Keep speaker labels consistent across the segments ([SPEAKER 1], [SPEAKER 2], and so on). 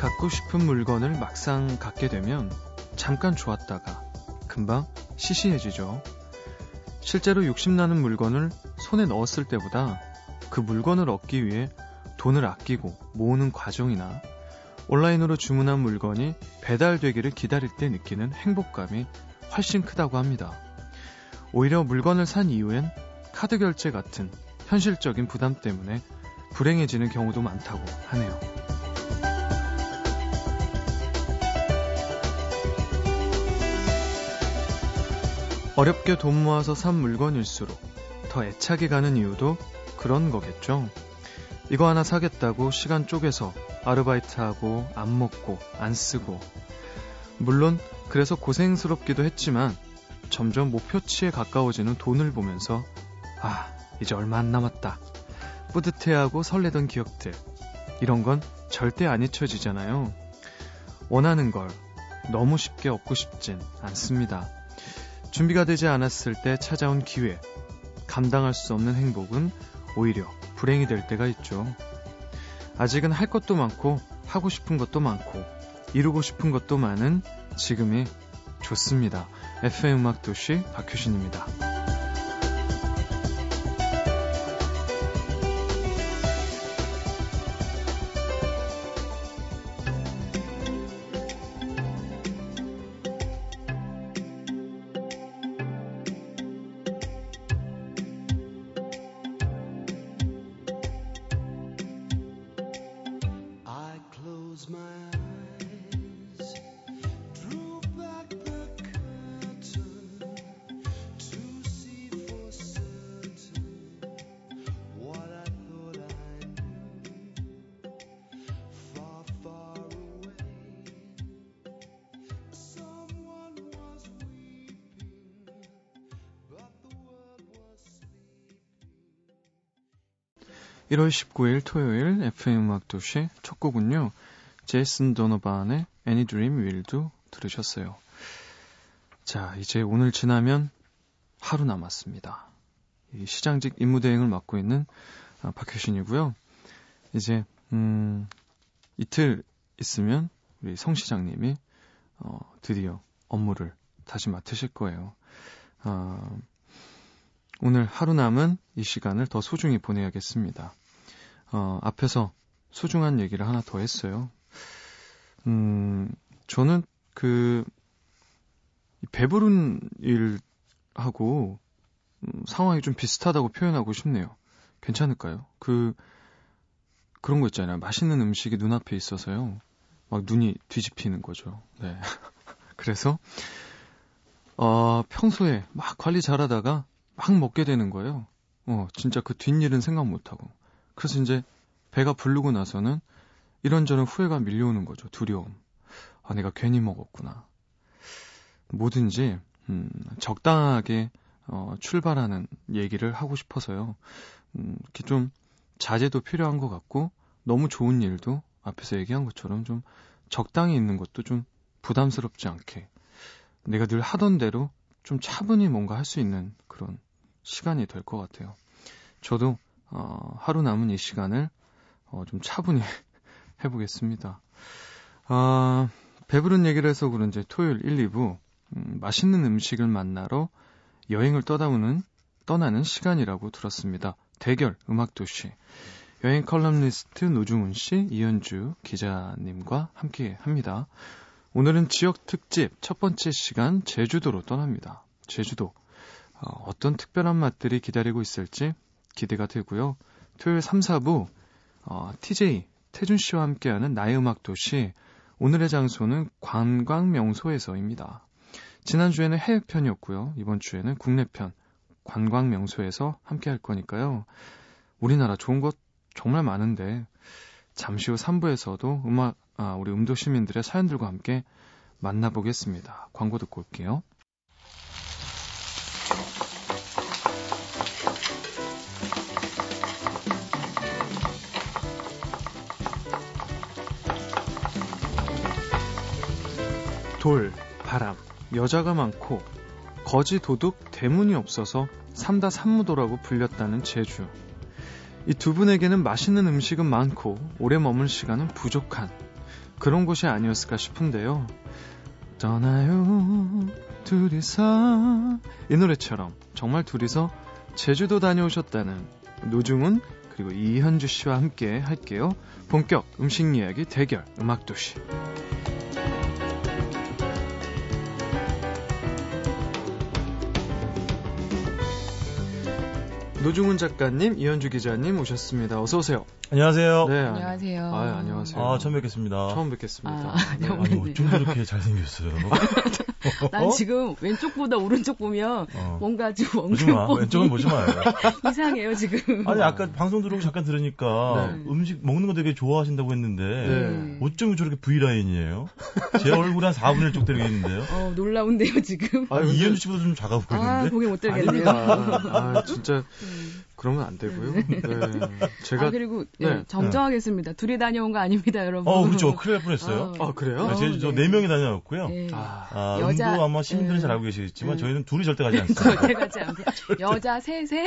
[SPEAKER 1] 갖고 싶은 물건을 막상 갖게 되면 잠깐 좋았다가 금방 시시해지죠. 실제로 욕심나는 물건을 손에 넣었을 때보다 그 물건을 얻기 위해 돈을 아끼고 모으는 과정이나 온라인으로 주문한 물건이 배달되기를 기다릴 때 느끼는 행복감이 훨씬 크다고 합니다. 오히려 물건을 산 이후엔 카드 결제 같은 현실적인 부담 때문에 불행해지는 경우도 많다고 하네요. 어렵게 돈 모아서 산 물건일수록 더 애착이 가는 이유도 그런 거겠죠. 이거 하나 사겠다고 시간 쪼개서 아르바이트하고 안 먹고 안 쓰고 물론 그래서 고생스럽기도 했지만 점점 목표치에 가까워지는 돈을 보면서 아 이제 얼마 안 남았다 뿌듯해하고 설레던 기억들 이런 건 절대 안 잊혀지잖아요. 원하는 걸 너무 쉽게 얻고 싶진 않습니다. 준비가 되지 않았을 때 찾아온 기회, 감당할 수 없는 행복은 오히려 불행이 될 때가 있죠. 아직은 할 것도 많고 하고 싶은 것도 많고 이루고 싶은 것도 많은 지금이 좋습니다. FM 음악 도시 박효신입니다. 19일) 토요일 FM 음악 도시 첫 곡은요 제이슨 도너반의 Any Dream Will도 들으셨어요. 자, 이제 오늘 지나면 하루 남았습니다. 이 시장직 임무대행을 맡고 있는 아, 박효신이고요. 이제 음, 이틀 있으면 우리 성 시장님이 어, 드디어 업무를 다시 맡으실 거예요. 어, 오늘 하루 남은 이 시간을 더 소중히 보내야겠습니다. 어, 앞에서 소중한 얘기를 하나 더 했어요. 음, 저는 그, 배부른 일하고 음, 상황이 좀 비슷하다고 표현하고 싶네요. 괜찮을까요? 그, 그런 거 있잖아요. 맛있는 음식이 눈앞에 있어서요. 막 눈이 뒤집히는 거죠. 네. 그래서, 어, 평소에 막 관리 잘하다가 막 먹게 되는 거예요. 어, 진짜 그 뒷일은 생각 못하고. 그래서 이제 배가 부르고 나서는 이런저런 후회가 밀려오는 거죠. 두려움. 아, 내가 괜히 먹었구나. 뭐든지, 음, 적당하게, 어, 출발하는 얘기를 하고 싶어서요. 음, 이렇게 좀 자제도 필요한 것 같고, 너무 좋은 일도 앞에서 얘기한 것처럼 좀 적당히 있는 것도 좀 부담스럽지 않게 내가 늘 하던 대로 좀 차분히 뭔가 할 수 있는 그런 시간이 될 것 같아요. 저도 어, 하루 남은 이 시간을 어, 좀 차분히 해보겠습니다. 아, 배부른 얘기를 해서 그런지 토요일 1, 2부 음, 맛있는 음식을 만나러 여행을 떠다오는 떠나는 시간이라고 들었습니다. 대결 음악도시 여행 컬럼니스트 노중훈 씨, 이현주 기자님과 함께 합니다. 오늘은 지역 특집 첫 번째 시간 제주도로 떠납니다. 제주도 어, 어떤 특별한 맛들이 기다리고 있을지 기대가 되고요. 토요일 3, 4부 어, DJ 태준 씨와 함께하는 나의 음악 도시 오늘의 장소는 관광 명소에서입니다. 지난주에는 해외 편이었고요. 이번 주에는 국내 편 관광 명소에서 함께 할 거니까요. 우리나라 좋은 것 정말 많은데 잠시 후 3부에서도 음악 아, 우리 음도 시민들의 사연들과 함께 만나보겠습니다. 광고 듣고 올게요. 돌, 바람, 여자가 많고 거지 도둑 대문이 없어서 삼다 삼무도라고 불렸다는 제주. 이 두 분에게는 맛있는 음식은 많고 오래 머물 시간은 부족한 그런 곳이 아니었을까 싶은데요. 떠나요 둘이서 이 노래처럼 정말 둘이서 제주도 다녀오셨다는 노중훈 그리고 이현주 씨와 함께 할게요. 본격 음식 이야기 대결 음악 도시. 노중훈 작가님, 이현주 기자님 오셨습니다. 어서 오세요.
[SPEAKER 2] 안녕하세요.
[SPEAKER 1] 네.
[SPEAKER 3] 안녕하세요.
[SPEAKER 1] 아, 안녕하세요.
[SPEAKER 2] 아, 처음 뵙겠습니다.
[SPEAKER 1] 처음 뵙겠습니다.
[SPEAKER 3] 아,
[SPEAKER 1] 네.
[SPEAKER 3] 네.
[SPEAKER 2] 아니, 어쩜 저렇게 잘생겼어요?
[SPEAKER 3] 난
[SPEAKER 2] 어?
[SPEAKER 3] 지금 왼쪽보다 오른쪽 보면
[SPEAKER 2] 어.
[SPEAKER 3] 뭔가 좀
[SPEAKER 2] 보지 마.
[SPEAKER 3] 엉뚱
[SPEAKER 2] 왼쪽은 보지 마요.
[SPEAKER 3] 이상해요 지금.
[SPEAKER 2] 아니, 아까 방송 들어오고 잠깐 들으니까
[SPEAKER 1] 네.
[SPEAKER 2] 음식 먹는 거 되게 좋아하신다고 했는데
[SPEAKER 1] 네.
[SPEAKER 2] 어쩜 저렇게 V라인이에요? 제 얼굴 한 4분의 1 쪽 되겠는데요?
[SPEAKER 3] 어 놀라운데요 지금.
[SPEAKER 1] 아유, 근데-
[SPEAKER 2] 이현주 씨보다 좀 작아
[SPEAKER 3] 아
[SPEAKER 2] 보이는데?
[SPEAKER 3] 보기 못 들겠네요.
[SPEAKER 1] 아, 진짜
[SPEAKER 3] 음.
[SPEAKER 1] 그러면 안 되고요. 네. 제가
[SPEAKER 3] 아 그리고
[SPEAKER 1] 네.
[SPEAKER 3] 예, 정정하겠습니다. 둘이 다녀온 거 아닙니다, 여러분.
[SPEAKER 2] 어, 그렇죠. 큰일 날 뻔했어요.
[SPEAKER 3] 어.
[SPEAKER 1] 아, 그래요?
[SPEAKER 2] 아, 제, 저
[SPEAKER 3] 네.
[SPEAKER 2] 4명이 다녀왔고요.
[SPEAKER 3] 예.
[SPEAKER 1] 아,
[SPEAKER 2] 아,
[SPEAKER 3] 여자-
[SPEAKER 2] 음도 아마 시민들은
[SPEAKER 3] 예.
[SPEAKER 2] 잘 알고 계시겠지만
[SPEAKER 3] 예.
[SPEAKER 2] 저희는 둘이 절대 가지 않습니다.
[SPEAKER 3] 절대 가지 않고 여자 셋에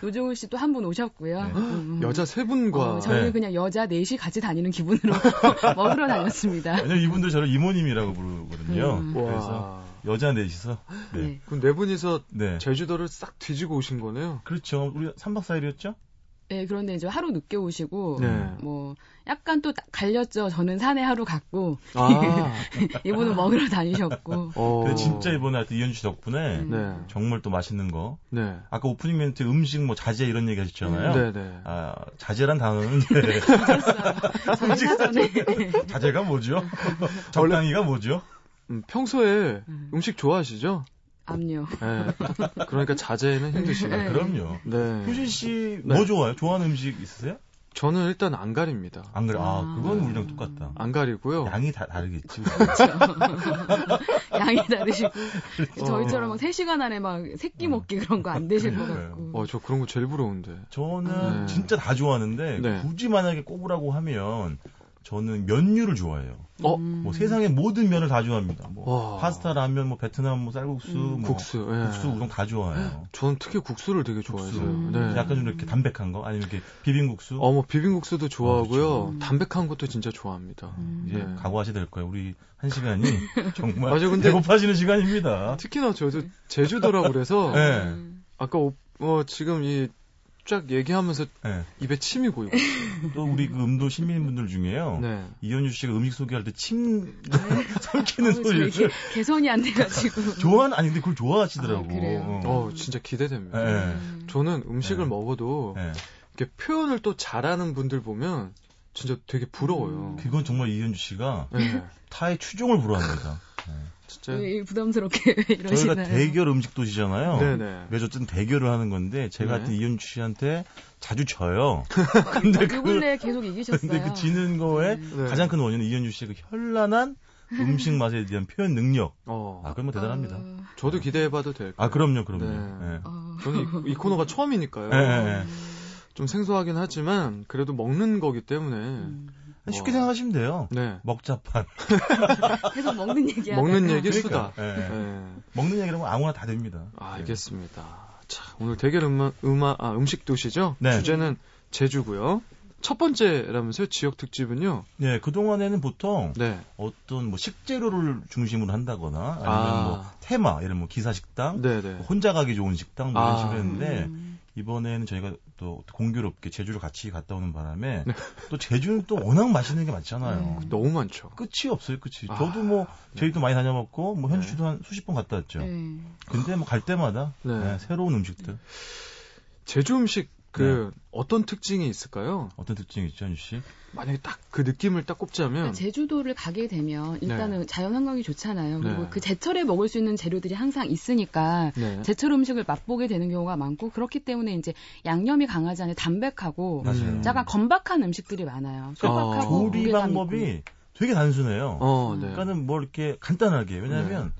[SPEAKER 3] 노종훈 씨또한분 오셨고요.
[SPEAKER 2] 네.
[SPEAKER 3] 음, 음.
[SPEAKER 1] 여자 세 분과
[SPEAKER 3] 어, 저희는
[SPEAKER 2] 네.
[SPEAKER 3] 그냥 여자 넷이 같이 다니는 기분으로 먹으러 다녔습니다.
[SPEAKER 2] 왜냐면 이분들 저를 이모님이라고 부르거든요.
[SPEAKER 3] 음.
[SPEAKER 2] 그래서
[SPEAKER 1] 와.
[SPEAKER 2] 여자 넷이서. 네.
[SPEAKER 3] 네.
[SPEAKER 1] 그럼 네 분이서
[SPEAKER 2] 네.
[SPEAKER 1] 제주도를 싹 뒤지고 오신 거네요.
[SPEAKER 2] 그렇죠. 우리 3박 4일이었죠?
[SPEAKER 3] 네, 그런데 이제 하루 늦게 오시고
[SPEAKER 1] 네.
[SPEAKER 3] 뭐 약간 또 갈렸죠. 저는 산에 하루 갔고
[SPEAKER 1] 아,
[SPEAKER 3] 이분은 먹으러 다니셨고.
[SPEAKER 1] 어.
[SPEAKER 2] 근데 진짜 이번에 하여튼 이현주 씨 덕분에
[SPEAKER 3] 음.
[SPEAKER 1] 네.
[SPEAKER 2] 정말 또 맛있는 거.
[SPEAKER 1] 네.
[SPEAKER 2] 아까 오프닝 멘트 음식 뭐 자제 이런 얘기 하셨잖아요.
[SPEAKER 1] 네, 네.
[SPEAKER 2] 아, 자제란 단어는
[SPEAKER 3] 사전에
[SPEAKER 2] 자제가 뭐죠? 적당히가 뭐죠?
[SPEAKER 1] 음, 평소에
[SPEAKER 3] 음.
[SPEAKER 1] 음식 좋아하시죠?
[SPEAKER 3] 압류.
[SPEAKER 1] 네. 그러니까 자제는 힘드시네요.
[SPEAKER 3] 네.
[SPEAKER 2] 그럼요.
[SPEAKER 1] 네.
[SPEAKER 2] 효진 씨
[SPEAKER 1] 네.
[SPEAKER 2] 뭐 좋아요? 좋아하는 음식 있으세요?
[SPEAKER 1] 저는 일단 안 가립니다.
[SPEAKER 2] 안 그래. 아,
[SPEAKER 3] 아.
[SPEAKER 2] 그건 우리랑 똑같다.
[SPEAKER 1] 안 가리고요.
[SPEAKER 2] 양이 다 다르겠지.
[SPEAKER 3] 양이 다르시고
[SPEAKER 1] 어.
[SPEAKER 3] 저희처럼 막 3시간 안에 막 새끼 먹기 그런 거 안 되실 것
[SPEAKER 2] 그러니까요.
[SPEAKER 3] 같고.
[SPEAKER 1] 어, 저 그런 거 제일 부러운데.
[SPEAKER 2] 저는
[SPEAKER 1] 네.
[SPEAKER 2] 진짜 다 좋아하는데
[SPEAKER 1] 네.
[SPEAKER 2] 굳이 만약에 꼽으라고 하면 저는 면류를 좋아해요.
[SPEAKER 1] 어?
[SPEAKER 3] 음.
[SPEAKER 2] 뭐 세상의 모든 면을 다 좋아합니다. 뭐
[SPEAKER 1] 와.
[SPEAKER 2] 파스타, 라면, 뭐 베트남, 뭐 쌀국수,
[SPEAKER 3] 음.
[SPEAKER 2] 뭐
[SPEAKER 1] 국수, 예.
[SPEAKER 2] 국수, 우동 다 좋아해요.
[SPEAKER 1] 저는 특히 국수를 되게 좋아해서요.
[SPEAKER 3] 음.
[SPEAKER 1] 네.
[SPEAKER 2] 약간 좀 이렇게 담백한 거 아니면 이렇게 비빔국수.
[SPEAKER 1] 어, 뭐 비빔국수도 좋아하고요.
[SPEAKER 3] 그렇죠.
[SPEAKER 1] 담백한 것도 진짜 좋아합니다.
[SPEAKER 3] 음.
[SPEAKER 1] 예.
[SPEAKER 2] 각오하셔야 될 거예요. 우리 한 시간이 정말
[SPEAKER 1] 맞아, 근데-
[SPEAKER 2] 배고파지는 시간입니다.
[SPEAKER 1] 특히나 저도 제주도라 그래서
[SPEAKER 2] 네.
[SPEAKER 3] 음.
[SPEAKER 1] 아까 오, 어, 지금 이 쫙 얘기하면서
[SPEAKER 2] 네.
[SPEAKER 1] 입에 침이 고이고.
[SPEAKER 2] 또 우리 그 음도 시민분들 중에요.
[SPEAKER 1] 네.
[SPEAKER 2] 이현주 씨가 음식 소개할 때 침 삼키는
[SPEAKER 3] 어, 저
[SPEAKER 2] 소리를
[SPEAKER 3] 이게 개선이 안 돼가지고.
[SPEAKER 2] 좋아하는 아니 근데 그걸 좋아하시더라고.
[SPEAKER 3] 아, 그래요?
[SPEAKER 2] 어.
[SPEAKER 1] 어, 진짜 기대됩니다.
[SPEAKER 2] 네.
[SPEAKER 3] 음.
[SPEAKER 1] 저는 음식을
[SPEAKER 2] 네.
[SPEAKER 1] 먹어도
[SPEAKER 2] 네.
[SPEAKER 1] 이렇게 표현을 또 잘하는 분들 보면 진짜 되게 부러워요.
[SPEAKER 2] 그건 정말 이현주 씨가
[SPEAKER 1] 네.
[SPEAKER 2] 타의 추종을 불허합니다. 네.
[SPEAKER 1] 진짜.
[SPEAKER 3] 왜 부담스럽게 왜
[SPEAKER 2] 저희가
[SPEAKER 3] 이러시나요?
[SPEAKER 2] 대결 음식 도시잖아요.
[SPEAKER 1] 네네.
[SPEAKER 2] 매주 어쨌든 대결을 하는 건데 제가
[SPEAKER 1] 네.
[SPEAKER 2] 하여튼 이현주 씨한테 자주 져요. 근데 요그
[SPEAKER 3] 근래 계속 이기셨어요.
[SPEAKER 2] 근데 그 지는 거에
[SPEAKER 3] 음.
[SPEAKER 1] 네.
[SPEAKER 2] 가장 큰 원인은 이현주 씨의 그 현란한 음식 맛에 대한 표현 능력.
[SPEAKER 1] 어.
[SPEAKER 2] 아, 그건 뭐 대단합니다.
[SPEAKER 3] 어,
[SPEAKER 1] 저도 기대해봐도 될까요?
[SPEAKER 2] 아, 그럼요, 그럼요.
[SPEAKER 1] 네.
[SPEAKER 2] 예.
[SPEAKER 3] 어.
[SPEAKER 1] 저는 이, 이 코너가 처음이니까요.
[SPEAKER 2] 예.
[SPEAKER 1] 좀 생소하긴 하지만 그래도 먹는 거기 때문에
[SPEAKER 3] 음.
[SPEAKER 2] 쉽게
[SPEAKER 1] 와.
[SPEAKER 2] 생각하시면 돼요.
[SPEAKER 1] 네.
[SPEAKER 2] 먹자판.
[SPEAKER 3] 계속 먹는 얘기야.
[SPEAKER 1] 먹는 얘기
[SPEAKER 2] 그러니까,
[SPEAKER 1] 수다.
[SPEAKER 2] 예.
[SPEAKER 1] 네.
[SPEAKER 2] 먹는 얘기라면 아무나 다 됩니다.
[SPEAKER 1] 아,
[SPEAKER 2] 예.
[SPEAKER 1] 알겠습니다. 자, 오늘 대결 음악, 음악 아, 음식 도시죠?
[SPEAKER 2] 네.
[SPEAKER 1] 주제는 제주고요. 첫 번째라면서요, 지역 특집은요?
[SPEAKER 2] 네, 그 동안에는 보통
[SPEAKER 1] 네.
[SPEAKER 2] 어떤 뭐 식재료를 중심으로 한다거나 아니면
[SPEAKER 1] 아.
[SPEAKER 2] 뭐 테마, 예를 뭐 기사 식당,
[SPEAKER 1] 네네.
[SPEAKER 2] 혼자 가기 좋은 식당 뭐 이런
[SPEAKER 1] 아.
[SPEAKER 2] 식으로 했는데
[SPEAKER 3] 음.
[SPEAKER 2] 이번에는 저희가 또 공교롭게 제주를 같이 갔다 오는 바람에
[SPEAKER 1] 네.
[SPEAKER 2] 또 제주는 또 워낙 맛있는 게 많잖아요.
[SPEAKER 3] 음.
[SPEAKER 1] 너무 많죠.
[SPEAKER 2] 끝이 없어요, 끝이.
[SPEAKER 1] 아,
[SPEAKER 2] 저도 뭐 저희도 많이 다녀봤고 뭐 현주
[SPEAKER 1] 네.
[SPEAKER 2] 씨도 한 수십 번 갔다 왔죠.
[SPEAKER 3] 네.
[SPEAKER 2] 근데 뭐 갈 때마다
[SPEAKER 1] 네.
[SPEAKER 2] 네, 새로운 음식들
[SPEAKER 1] 제주 음식 그
[SPEAKER 2] 네.
[SPEAKER 1] 어떤 특징이 있을까요?
[SPEAKER 2] 어떤 특징이 있죠, 현주 씨?
[SPEAKER 1] 만약에 딱 그 느낌을 딱 꼽자면
[SPEAKER 3] 그러니까 제주도를 가게 되면 일단은 자연 환경이 좋잖아요. 그리고
[SPEAKER 1] 네.
[SPEAKER 3] 그 제철에 먹을 수 있는 재료들이 항상 있으니까
[SPEAKER 1] 네.
[SPEAKER 3] 제철 음식을 맛보게 되는 경우가 많고 그렇기 때문에 이제 양념이 강하지 않은 담백하고
[SPEAKER 2] 맞아요.
[SPEAKER 1] 음.
[SPEAKER 3] 약간 건박한 음식들이 많아요. 소박하고
[SPEAKER 1] 어.
[SPEAKER 2] 조리
[SPEAKER 3] 무게감 있고.
[SPEAKER 2] 방법이 되게 단순해요.
[SPEAKER 1] 어, 네.
[SPEAKER 2] 그러니까는 뭐 이렇게 간단하게 왜냐하면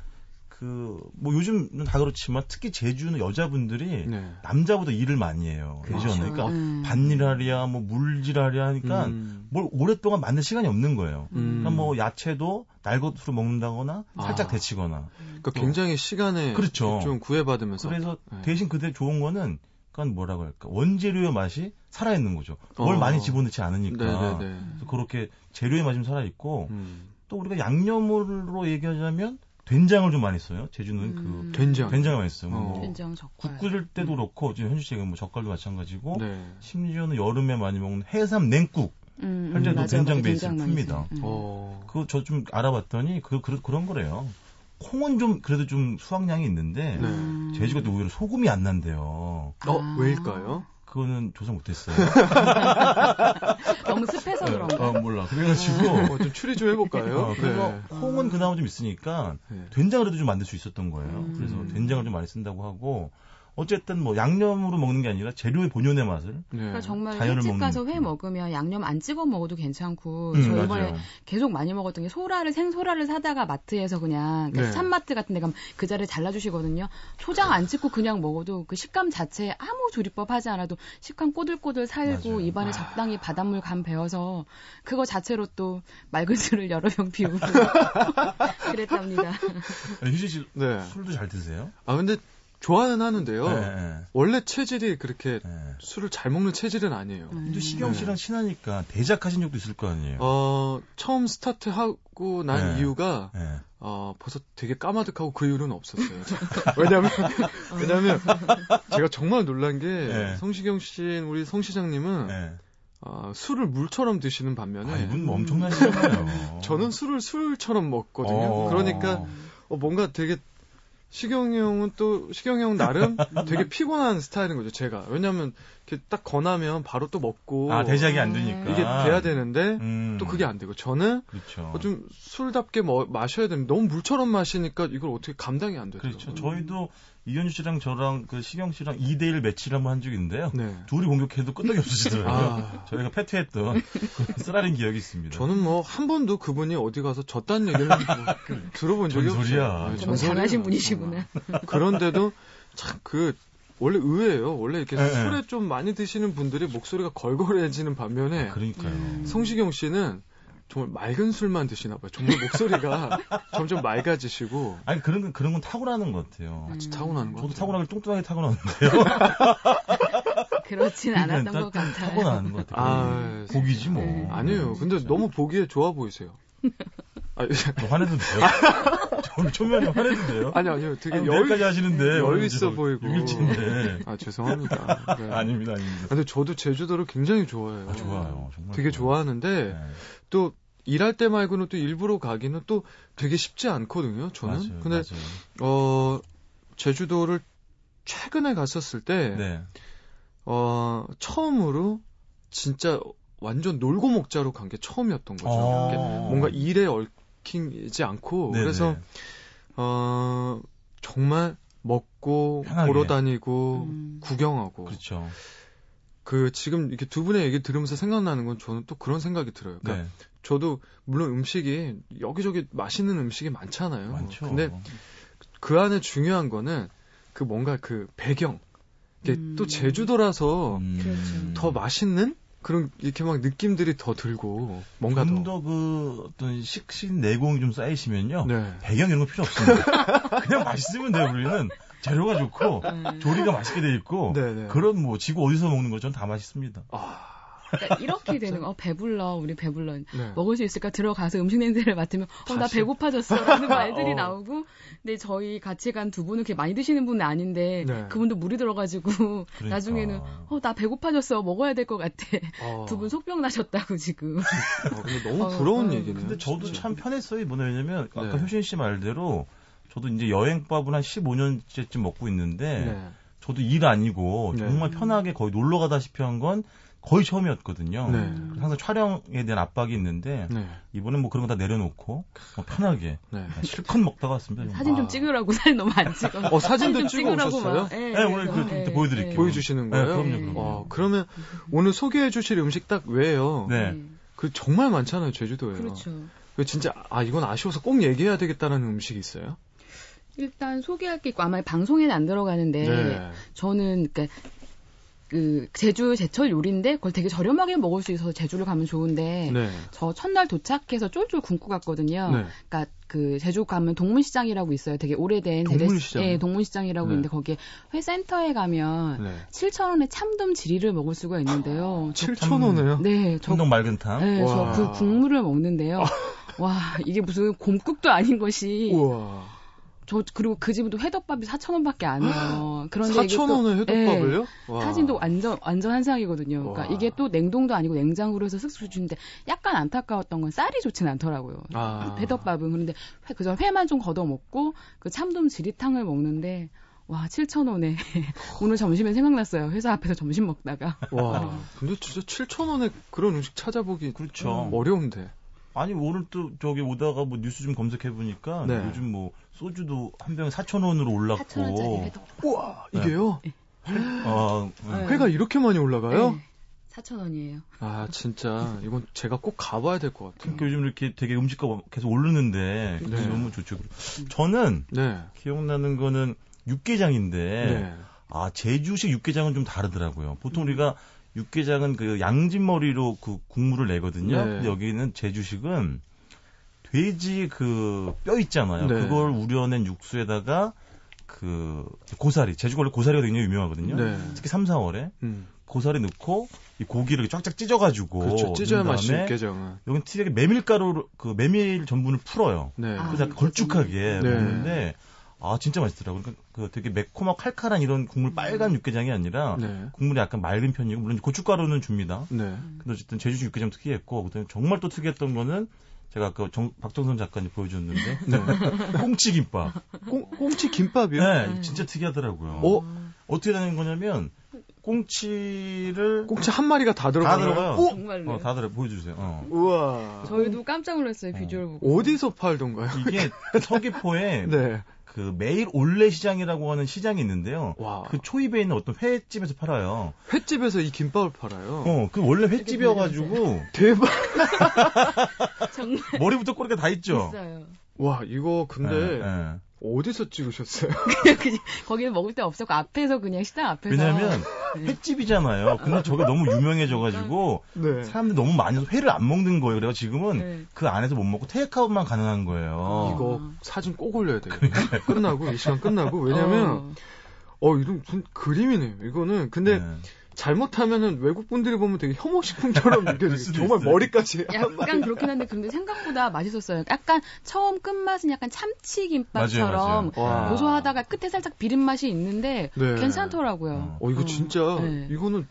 [SPEAKER 2] 그 뭐 요즘은 다 그렇지만 특히 제주는 여자분들이
[SPEAKER 1] 네.
[SPEAKER 2] 남자보다 일을 많이 해요.
[SPEAKER 3] 그렇죠.
[SPEAKER 2] 예전에 그러니까
[SPEAKER 3] 음.
[SPEAKER 2] 밭일하랴 뭐 물질하랴 하니까
[SPEAKER 1] 음.
[SPEAKER 2] 뭘 오랫동안 만들 시간이 없는 거예요.
[SPEAKER 1] 음.
[SPEAKER 2] 그러니까 뭐 야채도 날 것으로 먹는다거나 살짝
[SPEAKER 1] 아.
[SPEAKER 2] 데치거나.
[SPEAKER 1] 그러니까 굉장히 시간에
[SPEAKER 2] 그렇죠.
[SPEAKER 1] 좀 구애받으면서
[SPEAKER 2] 그래서
[SPEAKER 1] 네.
[SPEAKER 2] 대신 그때 좋은 거는 약간 뭐라고 할까 원재료의 맛이 살아있는 거죠. 뭘
[SPEAKER 1] 어.
[SPEAKER 2] 많이 집어넣지 않으니까
[SPEAKER 1] 네네네.
[SPEAKER 2] 그래서 그렇게 재료의 맛이 좀 살아있고
[SPEAKER 1] 음.
[SPEAKER 2] 또 우리가 양념으로 얘기하자면 된장을 좀 많이 써요. 제주는
[SPEAKER 3] 음.
[SPEAKER 2] 그
[SPEAKER 1] 된장.
[SPEAKER 2] 된장을 많이 써요.
[SPEAKER 1] 어.
[SPEAKER 2] 뭐
[SPEAKER 3] 된장 젓갈.
[SPEAKER 2] 국 끓일 때도 그렇고 지금 현주 씨가 뭐 젓갈도 마찬가지고
[SPEAKER 1] 네.
[SPEAKER 2] 심지어는 여름에 많이 먹는 해삼 냉국
[SPEAKER 3] 음, 음,
[SPEAKER 2] 현재도
[SPEAKER 3] 맞아요,
[SPEAKER 2] 된장
[SPEAKER 3] 맞아요.
[SPEAKER 2] 베이스를
[SPEAKER 3] 된장 많이
[SPEAKER 2] 풉니다.
[SPEAKER 3] 써요. 음.
[SPEAKER 1] 어.
[SPEAKER 2] 그거 저 좀 알아봤더니 그, 그 그런 거래요. 콩은 좀 그래도 좀 수확량이 있는데
[SPEAKER 1] 네.
[SPEAKER 3] 음.
[SPEAKER 2] 제주가 또 오히려 소금이 안 난대요.
[SPEAKER 1] 어,
[SPEAKER 3] 아.
[SPEAKER 1] 왜일까요?
[SPEAKER 2] 그거는 조사 못했어요.
[SPEAKER 3] 너무 습해서 그런가?
[SPEAKER 2] 어, 몰라. 그래가지고
[SPEAKER 1] 어, 좀 추리 좀 해볼까요?
[SPEAKER 2] 어, 그래서
[SPEAKER 1] 네.
[SPEAKER 2] 콩은 그나마 좀 있으니까
[SPEAKER 1] 네.
[SPEAKER 2] 된장을 해도 좀 만들 수 있었던 거예요.
[SPEAKER 3] 음.
[SPEAKER 2] 그래서 된장을 좀 많이 쓴다고 하고 어쨌든 뭐 양념으로 먹는 게 아니라 재료의 본연의 맛을
[SPEAKER 1] 네.
[SPEAKER 3] 그러니까 정말
[SPEAKER 2] 자연을
[SPEAKER 3] 가서 회. 먹으면 양념 안 찍어 먹어도 괜찮고
[SPEAKER 2] 음,
[SPEAKER 3] 저 이번에
[SPEAKER 2] 맞아요.
[SPEAKER 3] 계속 많이 먹었던 게 소라를 생소라를 사다가 마트에서 그냥 그러니까
[SPEAKER 1] 네.
[SPEAKER 3] 산마트 같은 데 가면 그 자리에 잘라주시거든요. 초장 안 찍고 그냥 먹어도 그 식감 자체에 아무 조리법 하지 않아도 식감 꼬들꼬들 살고
[SPEAKER 2] 맞아요.
[SPEAKER 3] 입안에
[SPEAKER 1] 아.
[SPEAKER 3] 적당히 바닷물 간 배어서 그거 자체로 또 맑은 술을 여러 병 비우고 그랬답니다.
[SPEAKER 2] 휴지 씨
[SPEAKER 1] 네.
[SPEAKER 2] 술도 잘 드세요?
[SPEAKER 1] 아 근데 좋아는 하는데요.
[SPEAKER 2] 네, 네,
[SPEAKER 1] 원래 체질이 그렇게
[SPEAKER 2] 네.
[SPEAKER 1] 술을 잘 먹는 체질은 아니에요.
[SPEAKER 3] 음.
[SPEAKER 2] 근데 시경 씨랑 친하니까 대작하신 적도 있을 거 아니에요?
[SPEAKER 1] 어, 처음 스타트하고 난
[SPEAKER 2] 네.
[SPEAKER 1] 이유가
[SPEAKER 2] 네.
[SPEAKER 1] 어, 벌써 되게 까마득하고 그 이유는 없었어요. 왜냐면, 왜냐면, 제가 정말 놀란 게,
[SPEAKER 2] 네.
[SPEAKER 1] 성시경 씨, 우리 성 시장님은,
[SPEAKER 2] 네.
[SPEAKER 1] 어, 술을 물처럼 드시는 반면에,
[SPEAKER 2] 아, 이분 뭐 엄청나시잖아요.
[SPEAKER 1] 저는 술을 술처럼 먹거든요.
[SPEAKER 2] 어.
[SPEAKER 1] 그러니까, 어, 뭔가 되게, 시경이 형은 또, 시경이 형 나름 되게 피곤한 스타일인 거죠, 제가. 왜냐면, 이렇게 딱 권하면 바로 또 먹고,
[SPEAKER 2] 아 대작이 안 되니까
[SPEAKER 1] 이게 돼야 되는데,
[SPEAKER 2] 음.
[SPEAKER 1] 또 그게 안 되고, 저는
[SPEAKER 2] 그렇죠.
[SPEAKER 1] 어, 좀 술답게 뭐, 마셔야 되는데 너무 물처럼 마시니까 이걸 어떻게 감당이 안 되더라고요.
[SPEAKER 2] 그렇죠. 저희도 이현주 씨랑 저랑 그 시경 씨랑 2대1 매치를 한번 한 적이 있는데요.
[SPEAKER 1] 네.
[SPEAKER 2] 둘이 공격해도 끄떡이 없으시더라고요.
[SPEAKER 1] 아.
[SPEAKER 2] 저희가 패퇴했던 그런 쓰라린 기억이 있습니다.
[SPEAKER 1] 저는 뭐 한 번도 그분이 어디 가서 졌다는 얘기를 뭐 들어본 적이
[SPEAKER 2] 전설이야.
[SPEAKER 1] 없어요. 네,
[SPEAKER 3] 정말. 잘하신 분이시구나.
[SPEAKER 1] 정말. 그런데도 참 그 원래 의외예요. 원래 이렇게
[SPEAKER 2] 네,
[SPEAKER 1] 술에 좀 많이 드시는 분들이 목소리가 걸걸해지는 반면에
[SPEAKER 2] 그러니까요.
[SPEAKER 3] 음.
[SPEAKER 1] 성시경 씨는 정말 맑은 술만 드시나 봐요. 정말 목소리가 점점 맑아지시고
[SPEAKER 2] 아니 그런 건 그런 건 타고나는 것 같아요.
[SPEAKER 3] 음.
[SPEAKER 1] 타고나는 거.
[SPEAKER 2] 저도 타고나길 뚱뚱하게 타고났는데요.
[SPEAKER 3] 그렇진 않았던 것 같아요.
[SPEAKER 2] 타고나는 것 같아요.
[SPEAKER 1] 아,
[SPEAKER 2] 복이지 뭐.
[SPEAKER 3] 네.
[SPEAKER 1] 아니에요. 근데 너무 보기에 좋아 보이세요. 아,
[SPEAKER 2] 저 화내도 돼요? 저 초면에 화내도 돼요?
[SPEAKER 1] 아니 아니요. 되게
[SPEAKER 2] 아니,
[SPEAKER 1] 여유
[SPEAKER 2] 내일까지 하시는데
[SPEAKER 1] 여유
[SPEAKER 2] 오늘
[SPEAKER 1] 있어
[SPEAKER 2] 저
[SPEAKER 1] 보이고.
[SPEAKER 2] 6일째인데.
[SPEAKER 1] 아 죄송합니다. 네.
[SPEAKER 2] 아닙니다, 아닙니다.
[SPEAKER 1] 근데 저도 제주도를 굉장히 좋아해요.
[SPEAKER 2] 아, 좋아요. 정말
[SPEAKER 1] 되게
[SPEAKER 2] 좋아요.
[SPEAKER 1] 좋아하는데
[SPEAKER 2] 네.
[SPEAKER 1] 또 일할 때 말고는 또 일부러 가기는 또 되게 쉽지 않거든요. 저는.
[SPEAKER 2] 맞아요,
[SPEAKER 1] 근데
[SPEAKER 2] 맞아요.
[SPEAKER 1] 어 제주도를 최근에 갔었을 때
[SPEAKER 2] 네.
[SPEAKER 1] 어, 처음으로 진짜 완전 놀고 먹자로 간 게 처음이었던 거죠.
[SPEAKER 2] 어.
[SPEAKER 1] 이렇게 뭔가 일에 얽히지 않고
[SPEAKER 2] 네네.
[SPEAKER 1] 그래서 어 정말 먹고
[SPEAKER 2] 편하게.
[SPEAKER 1] 보러 다니고
[SPEAKER 3] 음.
[SPEAKER 1] 구경하고
[SPEAKER 2] 그렇죠.
[SPEAKER 1] 그 지금 이렇게 두 분의 얘기 들으면서 생각나는 건 저는 또 그런 생각이 들어요. 그러니까
[SPEAKER 2] 네.
[SPEAKER 1] 저도 물론 음식이 여기저기 맛있는 음식이 많잖아요.
[SPEAKER 2] 많죠.
[SPEAKER 1] 근데 그 안에 중요한 거는 그 뭔가 그 배경. 이게
[SPEAKER 3] 음.
[SPEAKER 1] 또 제주도라서
[SPEAKER 2] 음.
[SPEAKER 3] 그렇죠.
[SPEAKER 1] 더 맛있는 그런 이렇게 막 느낌들이 더 들고 뭔가 더.
[SPEAKER 2] 좀더 그 어떤 식신 내공이 좀 쌓이시면요.
[SPEAKER 1] 네.
[SPEAKER 2] 배경 이런 거 필요 없습니다. 그냥 맛있으면 돼요, 우리는. 재료가 좋고,
[SPEAKER 3] 네.
[SPEAKER 2] 조리가 맛있게 돼 있고,
[SPEAKER 1] 네네.
[SPEAKER 2] 그런 뭐, 지구 어디서 먹는 거 전 다 맛있습니다.
[SPEAKER 1] 아,
[SPEAKER 3] 그러니까 이렇게 되는 거, 어, 배불러, 우리 배불러.
[SPEAKER 1] 네.
[SPEAKER 3] 먹을 수 있을까 들어가서 음식 냄새를 맡으면 어나
[SPEAKER 1] 다시.
[SPEAKER 3] 배고파졌어 라는 말들이
[SPEAKER 1] 어.
[SPEAKER 3] 나오고 근데 저희 같이 간 두 분은 그렇게 많이 드시는 분은 아닌데
[SPEAKER 1] 네.
[SPEAKER 3] 그분도 물이 들어가지고
[SPEAKER 2] 그러니까.
[SPEAKER 3] 나중에는 어 나 배고파졌어 먹어야 될 것 같아
[SPEAKER 1] 어.
[SPEAKER 3] 두분 속병 나셨다고 지금
[SPEAKER 1] 어, 근데 너무
[SPEAKER 3] 어,
[SPEAKER 1] 부러운
[SPEAKER 3] 어.
[SPEAKER 1] 얘기네요.
[SPEAKER 2] 근데 저도
[SPEAKER 1] 진짜.
[SPEAKER 2] 참 편했어요. 뭐냐, 왜냐면, 아까
[SPEAKER 1] 네.
[SPEAKER 2] 효신 씨 말대로, 저도 이제 여행밥을 한 15년째쯤 먹고 있는데,
[SPEAKER 1] 네.
[SPEAKER 2] 저도 일 아니고,
[SPEAKER 1] 네.
[SPEAKER 2] 정말 편하게 거의 놀러 가다시피 한 건 거의 처음이었거든요.
[SPEAKER 1] 네.
[SPEAKER 2] 항상 촬영에 대한 압박이 있는데,
[SPEAKER 1] 네.
[SPEAKER 2] 이번엔 뭐 그런 거 다 내려놓고, 뭐 편하게,
[SPEAKER 1] 네.
[SPEAKER 2] 실컷 먹다가 왔습니다.
[SPEAKER 3] 사진 좀
[SPEAKER 1] 아.
[SPEAKER 3] 찍으라고 사진 너무 안 찍어
[SPEAKER 1] 어, 사진도
[SPEAKER 3] 좀
[SPEAKER 1] 찍어
[SPEAKER 3] 찍으라고
[SPEAKER 1] 오셨어요?
[SPEAKER 3] 막. 예,
[SPEAKER 2] 네, 오늘
[SPEAKER 3] 그래서,
[SPEAKER 2] 그-
[SPEAKER 3] 예,
[SPEAKER 2] 그 보여드릴게요.
[SPEAKER 3] 예.
[SPEAKER 1] 보여주시는
[SPEAKER 2] 네,
[SPEAKER 1] 거예요?
[SPEAKER 2] 그럼요,
[SPEAKER 3] 그럼요.
[SPEAKER 1] 어, 그러면 오늘 소개해 주실 음식 딱 외에요.
[SPEAKER 2] 네.
[SPEAKER 1] 그 정말 많잖아요, 제주도에요.
[SPEAKER 3] 그렇죠.
[SPEAKER 1] 그 진짜 아 이건 아쉬워서 꼭 얘기해야 되겠다라는 음식이 있어요?
[SPEAKER 3] 일단 소개할 게 있고 아마 방송에는 안 들어가는데
[SPEAKER 1] 네.
[SPEAKER 3] 저는 그러니까 그 제주 제철 요리인데 그걸 되게 저렴하게 먹을 수 있어서 제주를 가면 좋은데
[SPEAKER 1] 네.
[SPEAKER 3] 저 첫날 도착해서 쫄쫄 굶고 갔거든요.
[SPEAKER 1] 네.
[SPEAKER 3] 그러니까 그 제주 가면 동문시장이라고 있어요. 되게 오래된
[SPEAKER 1] 동문시장?
[SPEAKER 3] 예, 동문시장이라고
[SPEAKER 1] 네.
[SPEAKER 3] 있는데 거기에 회센터에 가면
[SPEAKER 1] 네.
[SPEAKER 3] 7,000원에 참돔 지리를 먹을 수가 있는데요. 저-
[SPEAKER 1] 7,000원에요?
[SPEAKER 3] 네, 저
[SPEAKER 2] 청동 맑은탕.
[SPEAKER 3] 네, 저
[SPEAKER 1] 와.
[SPEAKER 3] 그 국물을 먹는데요. 와, 이게 무슨 곰국도 아닌 것이
[SPEAKER 1] 우와.
[SPEAKER 3] 저 그리고 그 집은 또 회덮밥이 4,000원밖에 안 해요. 그런데 이게 또
[SPEAKER 1] 4,000원에 회덮밥을요?
[SPEAKER 3] 네,
[SPEAKER 1] 와.
[SPEAKER 3] 사진도 완전 완전 한상이거든요. 그러니까
[SPEAKER 1] 와.
[SPEAKER 3] 이게 또 냉동도 아니고 냉장고로 해서 슥슥 주는데 약간 안타까웠던 건 쌀이 좋진 않더라고요.
[SPEAKER 1] 아.
[SPEAKER 3] 회덮밥은 그런데 회, 그저 회만 좀 걷어 먹고 그 참돔 지리탕을 먹는데 와 7,000원에 오늘 점심에 생각났어요. 회사 앞에서 점심 먹다가
[SPEAKER 1] 와. 근데 진짜 7,000원에 그런 음식 찾아보기
[SPEAKER 2] 그렇죠.
[SPEAKER 1] 어려운데.
[SPEAKER 2] 아니 오늘 또 저기 오다가 뭐 뉴스 좀 검색해 보니까
[SPEAKER 1] 네.
[SPEAKER 2] 요즘 뭐 소주도 한 병에 4,000원으로 올랐고
[SPEAKER 3] 4,000원짜리 회덮밥.
[SPEAKER 1] 우와, 이게요?
[SPEAKER 2] 어,
[SPEAKER 3] 네.
[SPEAKER 1] 회가 이렇게 많이 올라가요?
[SPEAKER 3] 네, 4,000원이에요.
[SPEAKER 1] 아, 진짜 이건 제가 꼭 가봐야 될 것 같아요.
[SPEAKER 2] 그러니까 요즘 이렇게 되게 음식값 계속 오르는데
[SPEAKER 1] 네.
[SPEAKER 2] 너무 좋죠. 저는
[SPEAKER 1] 네.
[SPEAKER 2] 기억나는 거는 육개장인데
[SPEAKER 1] 네.
[SPEAKER 2] 아 제주식 육개장은 좀 다르더라고요. 보통 우리가 육개장은 그 양진머리로 그 국물을 내거든요.
[SPEAKER 1] 네.
[SPEAKER 2] 근데 여기는 제주식은 돼지 그 뼈 있잖아요.
[SPEAKER 1] 네.
[SPEAKER 2] 그걸 우려낸 육수에다가 그 고사리, 제주가 원래 고사리가 굉장히 유명하거든요.
[SPEAKER 1] 네.
[SPEAKER 2] 특히 3, 4월에
[SPEAKER 1] 음.
[SPEAKER 2] 고사리 넣고 이 고기를 쫙쫙 찢어가지고
[SPEAKER 1] 그렇죠. 찢어야 맛이 육개장은.
[SPEAKER 2] 여긴 특이하게 메밀가루 그 메밀 전분을 풀어요.
[SPEAKER 1] 네.
[SPEAKER 3] 아.
[SPEAKER 2] 그래서 약간 걸쭉하게
[SPEAKER 1] 네.
[SPEAKER 2] 먹는데 아 진짜 맛있더라고요. 그러니까 그 되게 매콤하고 칼칼한 이런 국물 빨간 육개장이 아니라
[SPEAKER 1] 네.
[SPEAKER 2] 국물이 약간 맑은 편이고 물론 고춧가루는 줍니다.
[SPEAKER 1] 네.
[SPEAKER 2] 근데 어쨌든 제주식 육개장 특이했고 그다음에 정말 또 특이했던 거는 제가 아까 정- 박정선 작가님 보여줬는데
[SPEAKER 1] 네.
[SPEAKER 2] 꽁치 김밥.
[SPEAKER 1] 꽁, 꽁치 김밥이요?
[SPEAKER 2] 네, 진짜 특이하더라고요.
[SPEAKER 1] 어?
[SPEAKER 2] 어떻게 되는 거냐면 꽁치를
[SPEAKER 1] 꽁치 한 마리가
[SPEAKER 2] 다다
[SPEAKER 1] 들어가요?
[SPEAKER 2] 들어가요.
[SPEAKER 1] 오!
[SPEAKER 3] 정말로.
[SPEAKER 2] 어, 다 들어 보여주세요. 어.
[SPEAKER 1] 우와.
[SPEAKER 3] 저희도 깜짝 놀랐어요 비주얼 보고.
[SPEAKER 1] 어디서 팔던가요?
[SPEAKER 2] 이게 서귀포에
[SPEAKER 1] 네.
[SPEAKER 2] 그 매일 올레 시장이라고 하는 시장이 있는데요.
[SPEAKER 1] 와.
[SPEAKER 2] 그 초입에 있는 어떤 횟집에서 팔아요.
[SPEAKER 1] 횟집에서 이 김밥을 팔아요.
[SPEAKER 2] 어, 그 원래 횟집이어가지고
[SPEAKER 1] 대박.
[SPEAKER 3] 정말
[SPEAKER 2] 머리부터 꼬리가 다 있죠.
[SPEAKER 3] 있어요.
[SPEAKER 1] 와, 이거 근데
[SPEAKER 2] 예, 예.
[SPEAKER 1] 어디서 찍으셨어요?
[SPEAKER 3] 그냥 거기는 먹을 데 없었고 앞에서 그냥 식당 앞에서.
[SPEAKER 2] 왜냐면
[SPEAKER 3] 네.
[SPEAKER 2] 횟집이잖아요. 근데 저게 너무 유명해져가지고
[SPEAKER 1] 네.
[SPEAKER 2] 사람들이 너무 많이 해서 회를 안 먹는 거예요. 그래서 지금은
[SPEAKER 3] 네.
[SPEAKER 2] 그 안에서 못 먹고 테이크아웃만 가능한 거예요.
[SPEAKER 1] 이거 사진 꼭 올려야 돼요. 끝나고 이 시간 끝나고 왜냐면
[SPEAKER 3] 어,
[SPEAKER 1] 어 이런 그림이네요. 이거는 근데
[SPEAKER 2] 네.
[SPEAKER 1] 잘못하면은 외국 분들이 보면 되게 혐오 식품처럼 느껴져요.
[SPEAKER 2] 수도
[SPEAKER 1] 정말
[SPEAKER 2] 있어요.
[SPEAKER 1] 머리까지.
[SPEAKER 3] 약간 그렇긴 한데 근데 생각보다 맛있었어요. 약간 처음 끝맛은 약간 참치 김밥처럼. 고소하다가 끝에 살짝 비린 맛이 있는데
[SPEAKER 1] 네.
[SPEAKER 3] 괜찮더라고요.
[SPEAKER 1] 어 이거
[SPEAKER 3] 어.
[SPEAKER 1] 진짜
[SPEAKER 3] 네.
[SPEAKER 1] 이거는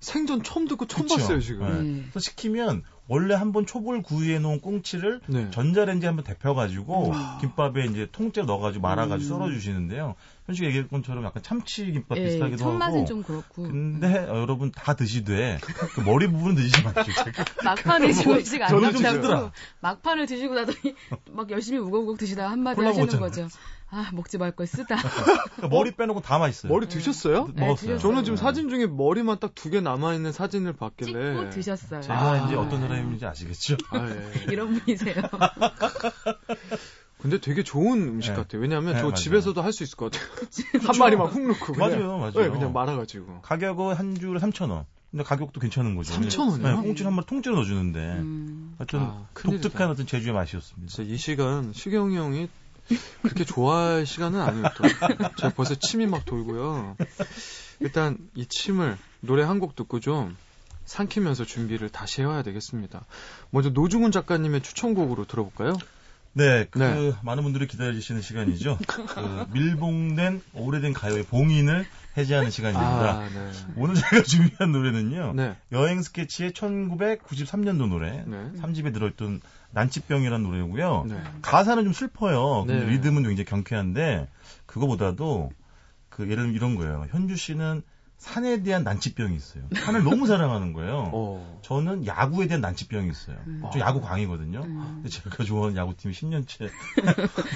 [SPEAKER 1] 생전 처음 듣고 처음
[SPEAKER 2] 그쵸?
[SPEAKER 1] 봤어요 지금.
[SPEAKER 2] 네.
[SPEAKER 3] 네.
[SPEAKER 2] 그래서 시키면 원래 한번 초벌 구이해 놓은 꽁치를
[SPEAKER 1] 네.
[SPEAKER 2] 전자레인지에 한번 데펴 가지고
[SPEAKER 3] 음.
[SPEAKER 2] 김밥에 이제 통째로 넣어 가지고 말아 가지고
[SPEAKER 3] 음.
[SPEAKER 2] 썰어 주시는데요. 현식이 얘기한 것처럼 약간 참치 김밥
[SPEAKER 3] 예,
[SPEAKER 2] 비슷하기도
[SPEAKER 3] 첫 맛은
[SPEAKER 2] 하고.
[SPEAKER 3] 좀 그렇고
[SPEAKER 2] 근데 어, 여러분 다 드시되 그 머리 부분은 드시지 마시고
[SPEAKER 3] 막판에 지금씩 안
[SPEAKER 2] 저는 좀 힘들어.
[SPEAKER 3] 막판을 드시고 나더니 막 열심히 우걱우걱 드시다가 한마디 하시는. 거죠. 아 먹지 말 걸 쓰다.
[SPEAKER 2] 그러니까 머리 빼놓고 다 맛있어요.
[SPEAKER 1] 머리 드셨어요?
[SPEAKER 3] 네,
[SPEAKER 2] 먹었어요.
[SPEAKER 3] 드셨어요.
[SPEAKER 1] 저는 지금
[SPEAKER 2] 네.
[SPEAKER 1] 사진 중에 머리만 딱 두 개 남아 있는 사진을 봤길래.
[SPEAKER 3] 찍고 드셨어요.
[SPEAKER 2] 제가
[SPEAKER 1] 아.
[SPEAKER 2] 이제 어떤 사람인지 아시겠죠?
[SPEAKER 1] 아, 예.
[SPEAKER 3] 이런 분이세요.
[SPEAKER 1] 근데 되게 좋은 음식
[SPEAKER 2] 네.
[SPEAKER 1] 같아요. 왜냐하면
[SPEAKER 2] 네,
[SPEAKER 1] 저
[SPEAKER 2] 맞아요.
[SPEAKER 1] 집에서도 할 수 있을 것 같아요. 한 마리만 훅 넣고 그냥.
[SPEAKER 2] 맞아요, 맞아요.
[SPEAKER 1] 네, 그냥 말아가지고.
[SPEAKER 2] 가격은 한 줄에 3,000원. 근데 가격도 괜찮은 거죠.
[SPEAKER 1] 3,000원 이요?
[SPEAKER 2] 네, 꽁치를 한 마리 통째로 넣어주는데.
[SPEAKER 3] 음.
[SPEAKER 2] 하여튼
[SPEAKER 1] 아, 큰일이다.
[SPEAKER 2] 독특한 어떤 제주의 맛이었습니다.
[SPEAKER 1] 진짜 이 시간 시경이 형이 그렇게 좋아할 시간은. 또. 제가 벌써 침이 막 돌고요. 일단 이 침을 노래 한 곡 듣고 좀 삼키면서 준비를 다시 해와야 되겠습니다. 먼저 노중훈 작가님의 추천곡으로 들어볼까요?
[SPEAKER 2] 네, 그
[SPEAKER 1] 네.
[SPEAKER 2] 많은 분들이 기다리시는 시간이죠. 그 밀봉된 오래된 가요의 봉인을 해제하는 시간입니다.
[SPEAKER 1] 아, 네.
[SPEAKER 2] 오늘 제가 준비한 노래는요.
[SPEAKER 1] 네.
[SPEAKER 2] 여행 스케치의 1993년도 노래.
[SPEAKER 1] 네.
[SPEAKER 2] 3집에 들어있던 난치병이라는 노래고요.
[SPEAKER 1] 네.
[SPEAKER 2] 가사는 좀 슬퍼요. 근데
[SPEAKER 1] 네.
[SPEAKER 2] 리듬은 굉장히 경쾌한데 그거보다도 그 예를 들면 이런 거예요. 현주 씨는 산에 대한 난치병이 있어요. 산을 너무 사랑하는 거예요.
[SPEAKER 1] 어.
[SPEAKER 2] 저는 야구에 대한 난치병이 있어요.
[SPEAKER 3] 음.
[SPEAKER 2] 저 야구 광이거든요.
[SPEAKER 3] 음.
[SPEAKER 2] 근데 제가 좋아하는 야구팀이 10년째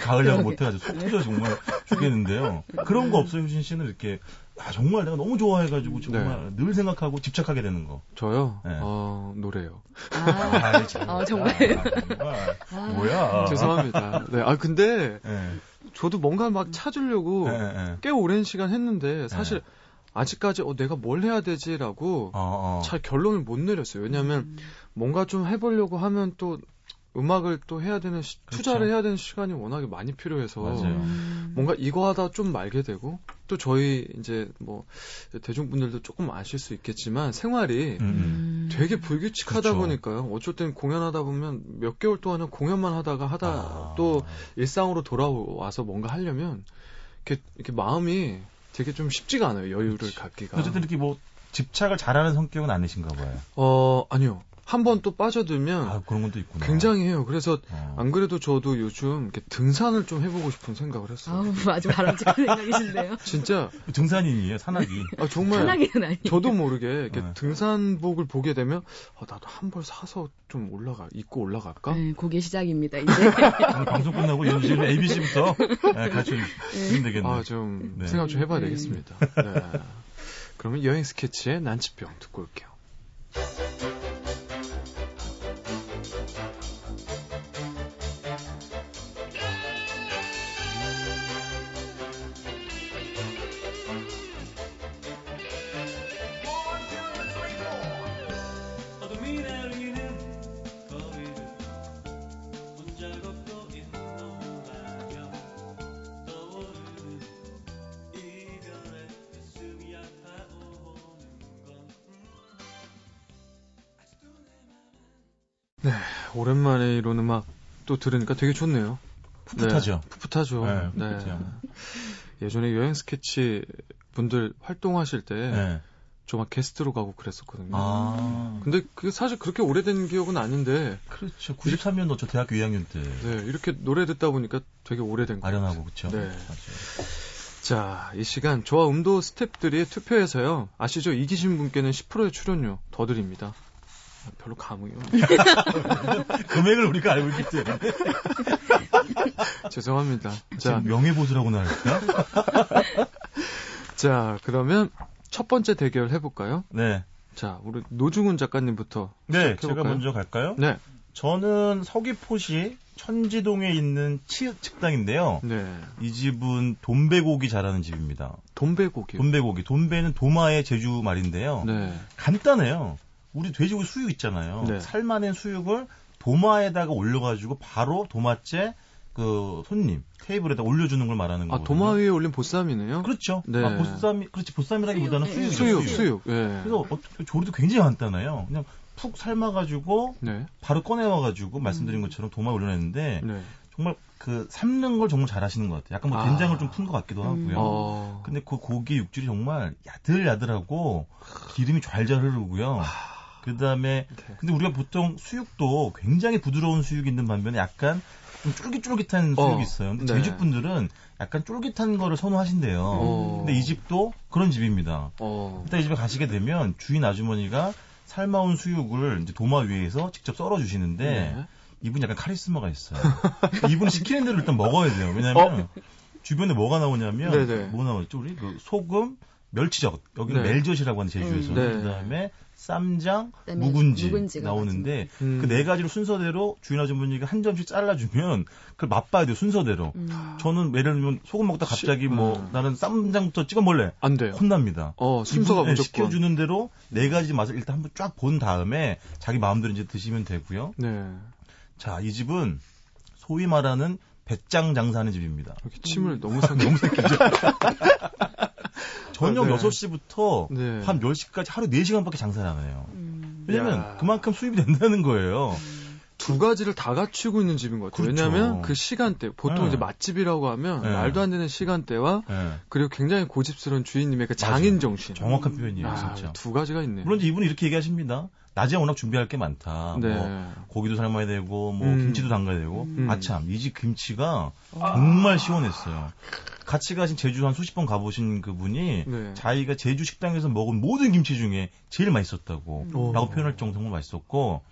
[SPEAKER 2] 가을 야구 못해가지고 속 터져 정말 죽겠는데요. 그런 거 없어요, 효진 씨는 이렇게 아, 정말 내가 너무 좋아해가지고 정말 늘 생각하고 집착하게 되는 거.
[SPEAKER 1] 저요?
[SPEAKER 2] 네.
[SPEAKER 1] 어, 노래요.
[SPEAKER 3] 아,
[SPEAKER 2] 참.
[SPEAKER 3] 아, 정말.
[SPEAKER 2] 아, 정말.
[SPEAKER 3] 아.
[SPEAKER 2] 뭐야?
[SPEAKER 1] 죄송합니다. 네. 아, 근데
[SPEAKER 2] 예.
[SPEAKER 1] 저도 뭔가 막 찾으려고
[SPEAKER 2] 예, 예.
[SPEAKER 1] 꽤 오랜 시간 했는데 사실 아직까지 어, 내가 뭘 해야 되지라고
[SPEAKER 2] 어, 어.
[SPEAKER 1] 잘 결론을 못 내렸어요. 왜냐하면
[SPEAKER 3] 음.
[SPEAKER 1] 뭔가 좀 해보려고 하면 또 음악을 또 해야 되는 시-
[SPEAKER 2] 그렇죠.
[SPEAKER 1] 투자를 해야 되는 시간이 워낙에 많이 필요해서
[SPEAKER 2] 맞아요.
[SPEAKER 3] 음.
[SPEAKER 1] 뭔가 이거 하다 좀 말게 되고 또 저희 이제 뭐 대중분들도 조금 아실 수 있겠지만 생활이
[SPEAKER 2] 음, 음.
[SPEAKER 1] 되게 불규칙하다
[SPEAKER 2] 그렇죠.
[SPEAKER 1] 보니까요. 어쩔 땐 공연하다 보면 몇 개월 동안은 공연만 하다가 하다
[SPEAKER 2] 아.
[SPEAKER 1] 또 일상으로 돌아와서 뭔가 하려면 이렇게, 이렇게 마음이 되게 좀 쉽지가 않아요. 여유를
[SPEAKER 2] 그렇지.
[SPEAKER 1] 갖기가.
[SPEAKER 2] 어쨌든 이렇게 뭐 집착을 잘하는 성격은 아니신가 봐요.
[SPEAKER 1] 어 아니요. 한 번 또 빠져들면
[SPEAKER 2] 아, 그런 것도 있구나.
[SPEAKER 1] 굉장히 해요. 그래서
[SPEAKER 2] 어.
[SPEAKER 1] 안 그래도 저도 요즘 이렇게 등산을 좀 해보고 싶은 생각을 했어요.
[SPEAKER 3] 아우, 아주 바람직한 생각이신데요.
[SPEAKER 1] 진짜
[SPEAKER 2] 등산인이에요, 산악이.
[SPEAKER 1] 아, 정말
[SPEAKER 3] 편하게는 아니에요.
[SPEAKER 1] 저도 모르게 이렇게
[SPEAKER 2] 네.
[SPEAKER 1] 등산복을 보게 되면 아, 나도 한 벌 사서 좀 올라가 입고 올라갈까?
[SPEAKER 3] 네, 그게 시작입니다, 이제.
[SPEAKER 2] 방송 끝나고 연주는 ABC부터 가르쳐 주시면 되겠네요.
[SPEAKER 1] 아, 좀
[SPEAKER 2] 네.
[SPEAKER 1] 생각 좀 해봐야
[SPEAKER 3] 네.
[SPEAKER 1] 되겠습니다. 네. 그러면 여행 스케치의 난치병 듣고 올게요. 네, 오랜만에 이런 음악 또 들으니까 되게 좋네요.
[SPEAKER 2] 풋풋하죠.
[SPEAKER 1] 네, 풋풋하죠.
[SPEAKER 2] 네, 풋풋해요.
[SPEAKER 1] 예전에 여행 스케치 분들 활동하실 때
[SPEAKER 2] 네.
[SPEAKER 1] 저막 게스트로 가고 그랬었거든요.
[SPEAKER 2] 아.
[SPEAKER 1] 근데 그게 사실 그렇게 오래된 기억은 아닌데
[SPEAKER 2] 그렇죠. 93년도 저 대학교 2학년 때
[SPEAKER 1] 네, 이렇게 노래 듣다 보니까 되게 오래된 거
[SPEAKER 2] 아련하고 그쵸.
[SPEAKER 1] 네.
[SPEAKER 2] 맞아요.
[SPEAKER 1] 자, 이 시간 저와 음도 스탭들이 투표해서요. 아시죠? 이기신 분께는 10%의 출연료 더 드립니다. 아, 별로 감흥이 없네요.
[SPEAKER 2] 금액을 우리가 알고 있기 때문에
[SPEAKER 1] 죄송합니다. 자,
[SPEAKER 2] 명예보수라고나 할까?
[SPEAKER 1] 자, 그러면 첫 번째 대결 해볼까요?
[SPEAKER 2] 네.
[SPEAKER 1] 자, 우리 노중훈 작가님부터
[SPEAKER 2] 네, 제가? 먼저 갈까요?
[SPEAKER 1] 네,
[SPEAKER 2] 저는 서귀포시 천지동에 있는 치읓 식당인데요.
[SPEAKER 1] 네.
[SPEAKER 2] 이 집은 돈배고기 잘하는 집입니다.
[SPEAKER 1] 돈배고기요.
[SPEAKER 2] 돈배고기. 돈배는 도마의 제주 말인데요.
[SPEAKER 1] 네.
[SPEAKER 2] 간단해요. 우리 돼지고기 수육 있잖아요.
[SPEAKER 1] 네.
[SPEAKER 2] 삶아낸 수육을 도마에다가 올려가지고 바로 도마째 그 손님 테이블에다 올려주는 걸 말하는
[SPEAKER 1] 아,
[SPEAKER 2] 거거든요.
[SPEAKER 1] 도마 위에 올린 보쌈이네요.
[SPEAKER 2] 그렇죠.
[SPEAKER 1] 네.
[SPEAKER 2] 아, 보쌈이 그렇지 보쌈이라기보다는
[SPEAKER 3] 수육,
[SPEAKER 2] 수육이죠.
[SPEAKER 1] 수육, 수육. 예.
[SPEAKER 2] 그래서 어떻게 조리도 굉장히 간단해요. 그냥 푹 삶아가지고
[SPEAKER 1] 네.
[SPEAKER 2] 바로 꺼내와가지고 말씀드린 것처럼 도마에 올려냈는데
[SPEAKER 1] 네.
[SPEAKER 2] 정말 그 삶는 걸 정말 잘하시는 것 같아요. 약간 뭐
[SPEAKER 1] 아.
[SPEAKER 2] 된장을 좀푼 것 같기도 하고요.
[SPEAKER 3] 음.
[SPEAKER 1] 어.
[SPEAKER 2] 근데 그 고기 육질이 정말 야들야들하고 기름이 잘잘 흐르고요. 그 다음에
[SPEAKER 1] 네.
[SPEAKER 2] 근데 우리가 보통 수육도 굉장히 부드러운 수육이 있는 반면에 약간 좀 쫄깃쫄깃한
[SPEAKER 1] 어,
[SPEAKER 2] 수육이 있어요. 근데
[SPEAKER 1] 네.
[SPEAKER 2] 제주 분들은 약간 쫄깃한 거를 선호하신대요.
[SPEAKER 1] 어.
[SPEAKER 2] 근데 이 집도 그런 집입니다.
[SPEAKER 1] 어.
[SPEAKER 2] 일단 이 집에 가시게 되면 주인 아주머니가 삶아온 수육을 이제 도마 위에서 직접 썰어 주시는데
[SPEAKER 1] 네.
[SPEAKER 2] 이분 약간 카리스마가 있어요. 이분은 시키는 대로 일단 먹어야 돼요. 왜냐면 주변에 뭐가 나오냐면
[SPEAKER 1] 어? 네네.
[SPEAKER 2] 뭐 나오죠? 우리 그 소금, 멸치젓 여기는
[SPEAKER 1] 네.
[SPEAKER 2] 멜젓이라고 하는 제주에서
[SPEAKER 1] 음, 네.
[SPEAKER 2] 그다음에 쌈장, 묵은지, 나오는데
[SPEAKER 1] 음.
[SPEAKER 2] 그네 가지로 순서대로 주인 아주머니가 한 점씩 잘라주면 그걸 맛봐야 돼요 순서대로.
[SPEAKER 3] 음.
[SPEAKER 2] 저는 예를 들면 소금 먹다 갑자기
[SPEAKER 1] 시-
[SPEAKER 2] 뭐
[SPEAKER 1] 음.
[SPEAKER 2] 나는 쌈장부터 찍어 먹을래
[SPEAKER 1] 안 돼요.
[SPEAKER 2] 혼납니다.
[SPEAKER 1] 어, 순서가
[SPEAKER 2] 이분은
[SPEAKER 1] 무조건.
[SPEAKER 2] 시켜주는 대로 네 가지 맛을 일단 한번 쫙 본 다음에 자기 마음대로 이제 드시면 되고요.
[SPEAKER 1] 네.
[SPEAKER 2] 자, 이 집은 소위 말하는 배짱 장사하는 집입니다.
[SPEAKER 1] 이렇게 침을
[SPEAKER 2] 음.
[SPEAKER 1] 너무 삭
[SPEAKER 2] 너무 새끼죠. 저녁
[SPEAKER 1] 아, 네.
[SPEAKER 2] 6시부터
[SPEAKER 1] 네.
[SPEAKER 2] 밤 10시까지 하루 4시간밖에 장사를 안 해요.
[SPEAKER 3] 음.
[SPEAKER 2] 왜냐면
[SPEAKER 1] 야.
[SPEAKER 2] 그만큼 수입이 된다는 거예요.
[SPEAKER 1] 두 가지를 다 갖추고 있는 집인 것 같아요.
[SPEAKER 2] 그렇죠.
[SPEAKER 1] 왜냐하면 그 시간대, 보통
[SPEAKER 2] 네.
[SPEAKER 1] 이제 맛집이라고 하면
[SPEAKER 2] 네.
[SPEAKER 1] 말도 안 되는 시간대와
[SPEAKER 2] 예,
[SPEAKER 1] 그리고 굉장히 고집스러운 주인님의 그 장인. 정신.
[SPEAKER 2] 정확한 표현이에요,
[SPEAKER 1] 아,
[SPEAKER 2] 진짜.
[SPEAKER 1] 두 가지가 있네요.
[SPEAKER 2] 물론 이제 이분은 이렇게 얘기하십니다. 낮에 워낙 준비할 게 많다.
[SPEAKER 1] 네.
[SPEAKER 2] 뭐 고기도 삶아야 되고 뭐
[SPEAKER 1] 음.
[SPEAKER 2] 김치도 담가야 되고
[SPEAKER 3] 음.
[SPEAKER 2] 아참 이 집 김치가 정말 시원했어요. 같이 가신 제주 한 수십 번 가보신 그분이
[SPEAKER 1] 네.
[SPEAKER 2] 자기가 제주 식당에서 먹은 모든 김치 중에 제일 맛있었다고
[SPEAKER 1] 오.
[SPEAKER 2] 라고 표현할 정도로 맛있었고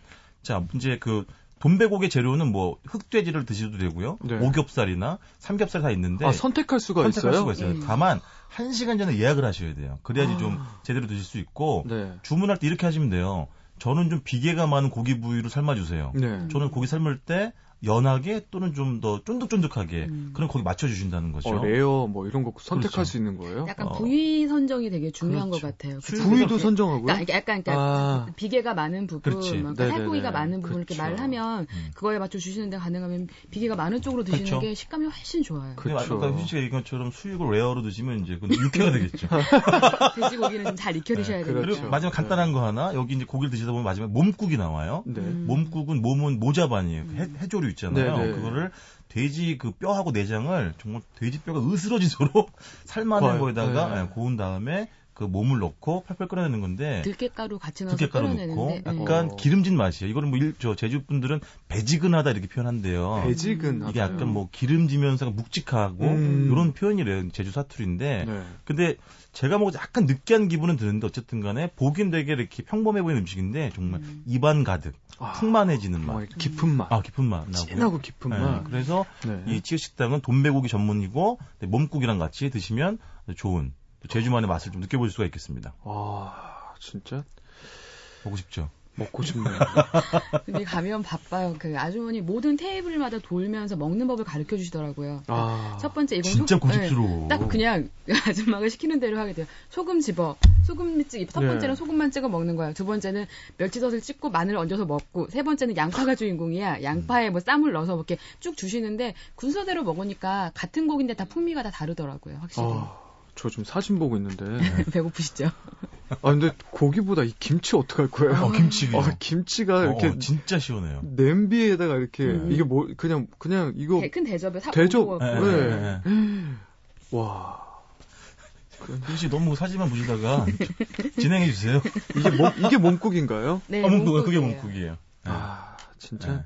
[SPEAKER 2] 자 이제 그 돈배고기 재료는 뭐 흑돼지를 드셔도 되고요
[SPEAKER 1] 네.
[SPEAKER 2] 오겹살이나 삼겹살 다 있는데
[SPEAKER 1] 아, 선택할 수가
[SPEAKER 2] 선택할
[SPEAKER 1] 있어요?
[SPEAKER 2] 수가 있어요.
[SPEAKER 3] 예.
[SPEAKER 2] 다만 한 시간 전에 예약을 하셔야 돼요. 그래야지
[SPEAKER 1] 아.
[SPEAKER 2] 좀 제대로 드실 수 있고
[SPEAKER 1] 네.
[SPEAKER 2] 주문할 때 이렇게 하시면 돼요. 저는 좀 비계가 많은 고기 부위로 삶아주세요.
[SPEAKER 1] 네.
[SPEAKER 2] 저는 고기 삶을 때 연하게 또는 좀 더 쫀득쫀득하게
[SPEAKER 3] 음.
[SPEAKER 2] 그런 거기 맞춰주신다는 거죠.
[SPEAKER 1] 어, 레어 뭐 이런 거 선택할
[SPEAKER 2] 그렇죠.
[SPEAKER 1] 수 있는 거예요?
[SPEAKER 3] 약간
[SPEAKER 2] 어.
[SPEAKER 3] 부위 선정이 되게 중요한
[SPEAKER 2] 그렇죠.
[SPEAKER 3] 것 같아요.
[SPEAKER 1] 부위도
[SPEAKER 3] 이렇게.
[SPEAKER 1] 선정하고요?
[SPEAKER 3] 그러니까 약간 그러니까
[SPEAKER 1] 아.
[SPEAKER 3] 비계가 많은 부분,
[SPEAKER 2] 그렇지.
[SPEAKER 3] 뭐 그러니까
[SPEAKER 1] 네네네.
[SPEAKER 3] 살코기가 많은 부분 이렇게
[SPEAKER 1] 그쵸.
[SPEAKER 3] 말을 하면
[SPEAKER 2] 음.
[SPEAKER 3] 그거에 맞춰 주시는데 가능하면 비계가 많은 쪽으로 드시는
[SPEAKER 2] 그렇죠.
[SPEAKER 3] 게 식감이 훨씬 좋아요.
[SPEAKER 1] 그- 그쵸.
[SPEAKER 2] 아까 휴진 씨가 얘기한 것처럼 수육을 레어로 드시면 이제 그건 육회가 되겠죠.
[SPEAKER 3] 돼지고기는 좀잘 익혀 드셔야
[SPEAKER 1] 그렇죠.
[SPEAKER 3] 되니까.
[SPEAKER 2] 그리고 마지막 간단한 거 하나 여기 이제 고기를 드시다 보면 마지막에 몸국이 나와요.
[SPEAKER 1] 네.
[SPEAKER 3] 음.
[SPEAKER 2] 몸국은 몸은 모자반이에요. 해, 해조류 있잖아요.
[SPEAKER 1] 네네.
[SPEAKER 2] 그거를 돼지 그 뼈하고 내장을 정말 돼지 뼈가 으스러지도록 삶아낸
[SPEAKER 1] 헐,
[SPEAKER 2] 거에다가
[SPEAKER 1] 네.
[SPEAKER 2] 예, 고운 다음에 그 몸을 넣고 팔팔 끓여내는 건데
[SPEAKER 3] 들깨가루 같이 넣어서
[SPEAKER 2] 들깨가루 넣고
[SPEAKER 3] 네.
[SPEAKER 2] 약간
[SPEAKER 1] 어.
[SPEAKER 2] 기름진 맛이에요. 이거는 뭐저 제주 분들은 배지근하다 이렇게 표현한대요.
[SPEAKER 1] 배지근
[SPEAKER 2] 이게 약간 뭐 기름지면서 묵직하고
[SPEAKER 1] 음.
[SPEAKER 2] 이런 표현이래요. 제주 사투리인데
[SPEAKER 1] 네.
[SPEAKER 2] 근데 제가 먹어서 약간 느끼한 기분은 드는데 어쨌든 간에 보긴 되게 이렇게 평범해 보이는 음식인데 정말
[SPEAKER 3] 음.
[SPEAKER 2] 입안 가득
[SPEAKER 1] 아,
[SPEAKER 2] 풍만해지는 맛.
[SPEAKER 1] 깊은 맛.
[SPEAKER 2] 아 깊은 맛 나고.
[SPEAKER 1] 진하고 깊은
[SPEAKER 2] 네,
[SPEAKER 1] 맛.
[SPEAKER 2] 그래서
[SPEAKER 1] 네.
[SPEAKER 2] 이 치즈 식당은 돈베고기 전문이고 네, 몸국이랑 같이 드시면 좋은 또 제주만의 맛을 좀 느껴볼 수가 있겠습니다.
[SPEAKER 1] 와, 진짜
[SPEAKER 2] 보고 싶죠.
[SPEAKER 1] 먹고 싶네요.
[SPEAKER 3] 근데 가면 바빠요. 그 아주머니 모든 테이블마다 돌면서 먹는 법을 가르쳐 주시더라고요.
[SPEAKER 1] 아,
[SPEAKER 3] 첫 번째 이건
[SPEAKER 2] 진짜
[SPEAKER 3] 소- 네,
[SPEAKER 2] 고집스러워.
[SPEAKER 3] 딱 그냥 아줌마가 시키는 대로 하게 돼요. 소금 집어. 소금 찍. 첫
[SPEAKER 1] 네.
[SPEAKER 3] 번째는 소금만 찍어 먹는 거야. 두 번째는 멸치젓을 찍고 마늘 얹어서 먹고 세 번째는 양파가 주인공이야. 양파에 뭐 쌈을 넣어서 이렇게 쭉 주시는데 군소대로 먹으니까 같은 곡인데 다 풍미가 다 다르더라고요. 확실히.
[SPEAKER 1] 아, 저 지금 사진 보고 있는데.
[SPEAKER 3] 배고프시죠?
[SPEAKER 1] 아, 근데 고기보다 이 김치 어떡할 거예요?
[SPEAKER 2] 어, 김치.
[SPEAKER 1] 아, 김치가 이렇게
[SPEAKER 2] 어, 진짜 시원해요.
[SPEAKER 1] 냄비에다가 이렇게
[SPEAKER 3] 음.
[SPEAKER 1] 이게 뭐 그냥 그냥 이거
[SPEAKER 3] 대- 큰 대접에 사
[SPEAKER 1] 대접. 네.
[SPEAKER 2] 예, 예.
[SPEAKER 1] 와
[SPEAKER 2] 혹시 너무 사진만 보시다가 진행해 주세요.
[SPEAKER 1] 이게 몸 이게 몸국인가요?
[SPEAKER 3] 네,
[SPEAKER 2] 아, 몸국 그게
[SPEAKER 3] 몸국이에요.
[SPEAKER 2] 몸국이에요. 예.
[SPEAKER 1] 아 진짜
[SPEAKER 2] 네.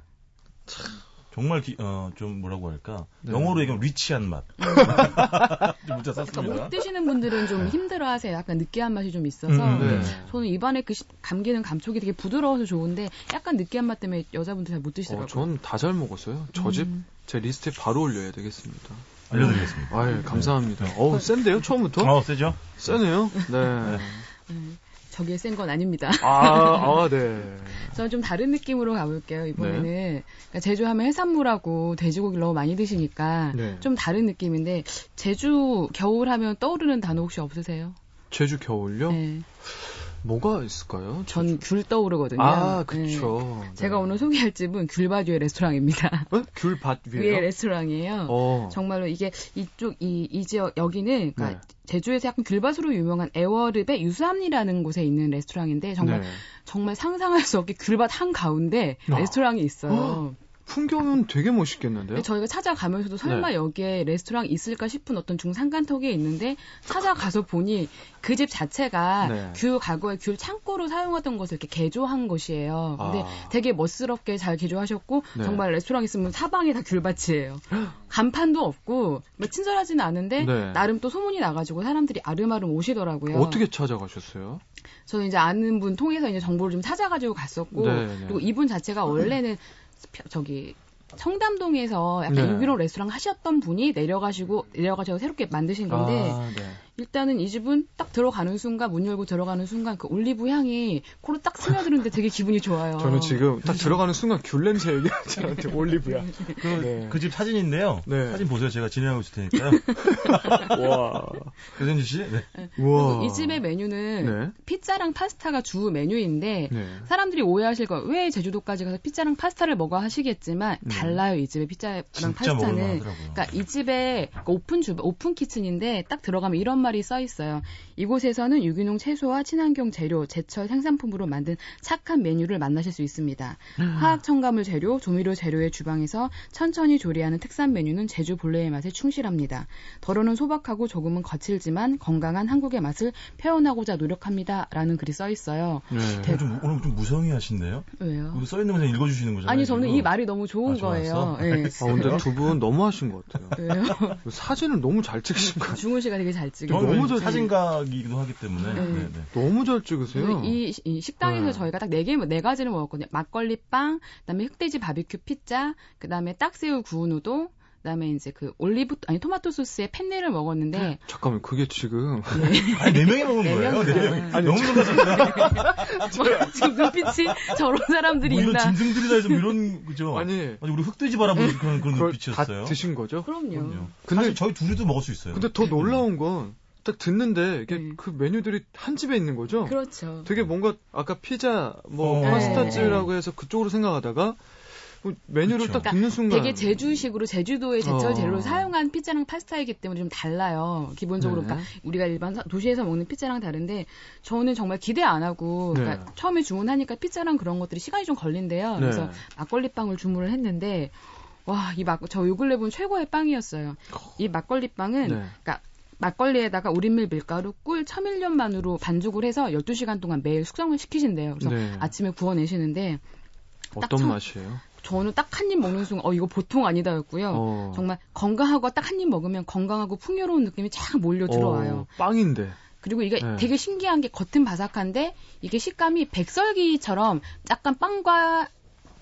[SPEAKER 2] 정말 기- 어, 좀 뭐라고 할까
[SPEAKER 1] 네.
[SPEAKER 2] 영어로 얘기하면 rich한 맛. 좀 문자
[SPEAKER 3] 그러니까
[SPEAKER 2] 썼습니다.
[SPEAKER 3] 못 드시는 분들은 좀 힘들어하세요. 약간 느끼한 맛이 좀 있어서.
[SPEAKER 2] 음,
[SPEAKER 1] 네.
[SPEAKER 3] 근데 저는 입안에 그 시- 감기는 감촉이 되게 부드러워서 좋은데 약간 느끼한 맛 때문에 여자분들 잘못
[SPEAKER 1] 어,
[SPEAKER 3] 드시더라고요.
[SPEAKER 1] 전 다 잘 먹었어요. 저 집 제
[SPEAKER 3] 음.
[SPEAKER 1] 리스트에 바로 올려야 되겠습니다.
[SPEAKER 2] 알려드리겠습니다.
[SPEAKER 1] 아, 감사합니다. 어우, 센데요, 처음부터?
[SPEAKER 2] 어, 세죠?
[SPEAKER 1] 세네요. 네.
[SPEAKER 3] 음, 저기에 센건 아닙니다.
[SPEAKER 1] 아, 아, 네.
[SPEAKER 3] 저는 좀 다른 느낌으로 가볼게요. 이번에는 그러니까 제주하면 해산물하고 돼지고기를 너무 많이 드시니까
[SPEAKER 1] 네.
[SPEAKER 3] 좀 다른 느낌인데 제주 겨울 하면 떠오르는 단어 혹시 없으세요?
[SPEAKER 1] 제주 겨울요?
[SPEAKER 3] 네.
[SPEAKER 1] 뭐가 있을까요?
[SPEAKER 3] 전 귤 떠오르거든요.
[SPEAKER 1] 아,
[SPEAKER 3] 네.
[SPEAKER 1] 그쵸.
[SPEAKER 3] 제가
[SPEAKER 1] 네.
[SPEAKER 3] 오늘 소개할 집은 귤밭 위의 레스토랑입니다.
[SPEAKER 1] 어? 귤밭
[SPEAKER 3] 위의
[SPEAKER 1] 위에요?
[SPEAKER 3] 레스토랑이에요.
[SPEAKER 1] 어.
[SPEAKER 3] 정말로 이게 이쪽 이, 이 지역 여기는 그러니까
[SPEAKER 1] 네.
[SPEAKER 3] 제주에서 약간 귤밭으로 유명한 애월읍의 유수암리라는 곳에 있는 레스토랑인데 정말
[SPEAKER 1] 네.
[SPEAKER 3] 정말 상상할 수 없게 귤밭 한 가운데
[SPEAKER 1] 아.
[SPEAKER 3] 레스토랑이 있어요.
[SPEAKER 1] 풍경은 되게 멋있겠는데요?
[SPEAKER 3] 근데 저희가 찾아가면서도 설마
[SPEAKER 1] 네.
[SPEAKER 3] 여기에 레스토랑 있을까 싶은 어떤 중산간턱에 있는데 찾아가서 보니 그 집 자체가
[SPEAKER 1] 네.
[SPEAKER 3] 귤 가구에 귤 창고로 사용하던 것을 이렇게 개조한 것이에요. 근데
[SPEAKER 1] 아.
[SPEAKER 3] 되게 멋스럽게 잘 개조하셨고
[SPEAKER 1] 네.
[SPEAKER 3] 정말 레스토랑 있으면 사방에 다 귤밭이에요. 간판도 없고 뭐 친절하지는 않은데
[SPEAKER 1] 네.
[SPEAKER 3] 나름 또 소문이 나가지고 사람들이 아름아름 오시더라고요.
[SPEAKER 1] 어떻게 찾아가셨어요?
[SPEAKER 3] 저는 이제 아는 분 통해서 이제 정보를 좀 찾아가지고 갔었고
[SPEAKER 1] 네, 네.
[SPEAKER 3] 그리고 이분 자체가 원래는 펴- 저기 청담동에서 약간
[SPEAKER 1] 네.
[SPEAKER 3] 유기농 레스토랑 하셨던 분이 내려가시고 내려가셔서 새롭게 만드신 건데
[SPEAKER 1] 아, 네.
[SPEAKER 3] 일단은 이 집은 딱 들어가는 순간 문 열고 들어가는 순간 그 올리브 향이 코로 딱 스며드는데 되게 기분이 좋아요.
[SPEAKER 1] 저는 지금 딱 들어가는 순간 귤 냄새 얘기하지 올리브야.
[SPEAKER 2] 그,
[SPEAKER 1] 네.
[SPEAKER 2] 그집 사진인데요.
[SPEAKER 1] 네.
[SPEAKER 2] 사진 보세요. 제가 진행하고 있을 테니까요.
[SPEAKER 1] 와.
[SPEAKER 2] 배현주 씨. 네.
[SPEAKER 1] 우와.
[SPEAKER 3] 그리고 이 집의 메뉴는
[SPEAKER 1] 네.
[SPEAKER 3] 피자랑 파스타가 주 메뉴인데
[SPEAKER 1] 네.
[SPEAKER 3] 사람들이 오해하실 거 왜 제주도까지 가서 피자랑 파스타를 먹어 하시겠지만
[SPEAKER 1] 네.
[SPEAKER 3] 달라요 이 집의 피자랑
[SPEAKER 2] 진짜
[SPEAKER 3] 파스타는
[SPEAKER 2] 먹을만하더라고요.
[SPEAKER 3] 그러니까 이 집에 그러니까 오픈 주 open kitchen인데 딱 들어가면 이런 말이 써 있어요. 이곳에서는 유기농 채소와 친환경 재료, 제철 생산품으로 만든 착한 메뉴를 만나실 수 있습니다. 화학 첨가물 제로, 조미료 제로의 주방에서 천천히 조리하는 특산 메뉴는 제주 본래의 맛에 충실합니다. 덜어는 소박하고 조금은 거칠지만 건강한 한국의 맛을 표현하고자 노력합니다라는 글이 써 있어요.
[SPEAKER 1] 네.
[SPEAKER 2] 오늘 좀, 오늘 좀 무성의 하신데요?
[SPEAKER 3] 왜요?
[SPEAKER 2] 써 있는 거 그냥 읽어주시는 거잖아요.
[SPEAKER 3] 아니 저는
[SPEAKER 2] 지금.
[SPEAKER 3] 이 말이 너무 좋은
[SPEAKER 2] 아?
[SPEAKER 3] 거예요. 예.
[SPEAKER 1] 아, 근데 두 분 너무 하신 것 같아요.
[SPEAKER 3] 왜요?
[SPEAKER 1] 사진을 너무 잘 찍으신 것 같아요.
[SPEAKER 3] 중훈 씨가 되게 잘 찍어요.
[SPEAKER 2] 저는
[SPEAKER 1] 너무 잘-
[SPEAKER 2] 사진가이기도 하기 때문에.
[SPEAKER 3] 네.
[SPEAKER 2] 네, 네.
[SPEAKER 1] 너무 잘 찍으세요.
[SPEAKER 3] 그 이, 이 식당에서
[SPEAKER 1] 네.
[SPEAKER 3] 저희가 딱 네 개, 네 가지를 먹었거든요. 막걸리 빵, 그다음에 흑돼지 바비큐 피자, 그다음에 딱새우 구운 우동, 그다음에 이제 그 올리브 아니 토마토 소스에 펜네를 먹었는데
[SPEAKER 1] 잠깐만 그게 지금
[SPEAKER 2] 아니 네 명이 먹은
[SPEAKER 3] 네
[SPEAKER 2] 거예요.
[SPEAKER 3] 명.
[SPEAKER 2] 네 명.
[SPEAKER 3] 아니,
[SPEAKER 2] 너무 놀라셨어요.
[SPEAKER 3] 지금 눈빛이 저런 사람들이
[SPEAKER 2] 뭐 이런
[SPEAKER 3] 있나?
[SPEAKER 2] 짐승들이다 해서 뭐 이런 그죠.
[SPEAKER 1] 아니
[SPEAKER 2] 아니 우리 흑돼지 바라보는 그런 그런
[SPEAKER 1] 그걸
[SPEAKER 2] 눈빛이었어요.
[SPEAKER 1] 다 드신 거죠?
[SPEAKER 3] 그럼요.
[SPEAKER 2] 그럼요.
[SPEAKER 1] 근데-
[SPEAKER 2] 사실 저희 둘이도 먹을 수 있어요.
[SPEAKER 1] 근데 더 놀라운 건 딱 듣는데 이게
[SPEAKER 3] 네.
[SPEAKER 1] 그 메뉴들이 한 집에 있는 거죠?
[SPEAKER 3] 그렇죠.
[SPEAKER 1] 되게 뭔가 아까 피자 뭐
[SPEAKER 2] 어.
[SPEAKER 1] 파스타즈라고 해서 그쪽으로 생각하다가 뭐 메뉴를
[SPEAKER 2] 그쵸.
[SPEAKER 1] 딱 듣는 순간
[SPEAKER 3] 되게 제주식으로 제주도의 제철
[SPEAKER 1] 어.
[SPEAKER 3] 재료를 사용한 피자랑 파스타이기 때문에 좀 달라요. 기본적으로
[SPEAKER 1] 네.
[SPEAKER 3] 그러니까 우리가 일반 사- 도시에서 먹는 피자랑 다른데 저는 정말 기대 안 하고 그러니까
[SPEAKER 1] 네.
[SPEAKER 3] 처음에 주문하니까 피자랑 그런 것들이 시간이 좀 걸린대요. 그래서
[SPEAKER 1] 네.
[SPEAKER 3] 막걸리 빵을 주문을 했는데 와, 이 막, 저 요 근래 본 최고의 빵이었어요. 이 막걸리 빵은,
[SPEAKER 1] 네.
[SPEAKER 3] 그러니까 막걸리에다가 우린밀 밀가루, 꿀, 첨일년만으로 반죽을 해서 12시간 동안 매일 숙성을 시키신대요. 그래서
[SPEAKER 1] 네.
[SPEAKER 3] 아침에 구워내시는데,
[SPEAKER 1] 어떤
[SPEAKER 3] 참-
[SPEAKER 1] 맛이에요?
[SPEAKER 3] 저는 딱 한 입 먹는 순간, 어, 이거 보통 아니다였고요.
[SPEAKER 1] 어.
[SPEAKER 3] 정말 건강하고 딱 한 입 먹으면 건강하고 풍요로운 느낌이 쫙 몰려 들어와요.
[SPEAKER 1] 어, 빵인데.
[SPEAKER 3] 그리고 이게
[SPEAKER 1] 네.
[SPEAKER 3] 되게 신기한 게 겉은 바삭한데 이게 식감이 백설기처럼 약간 빵과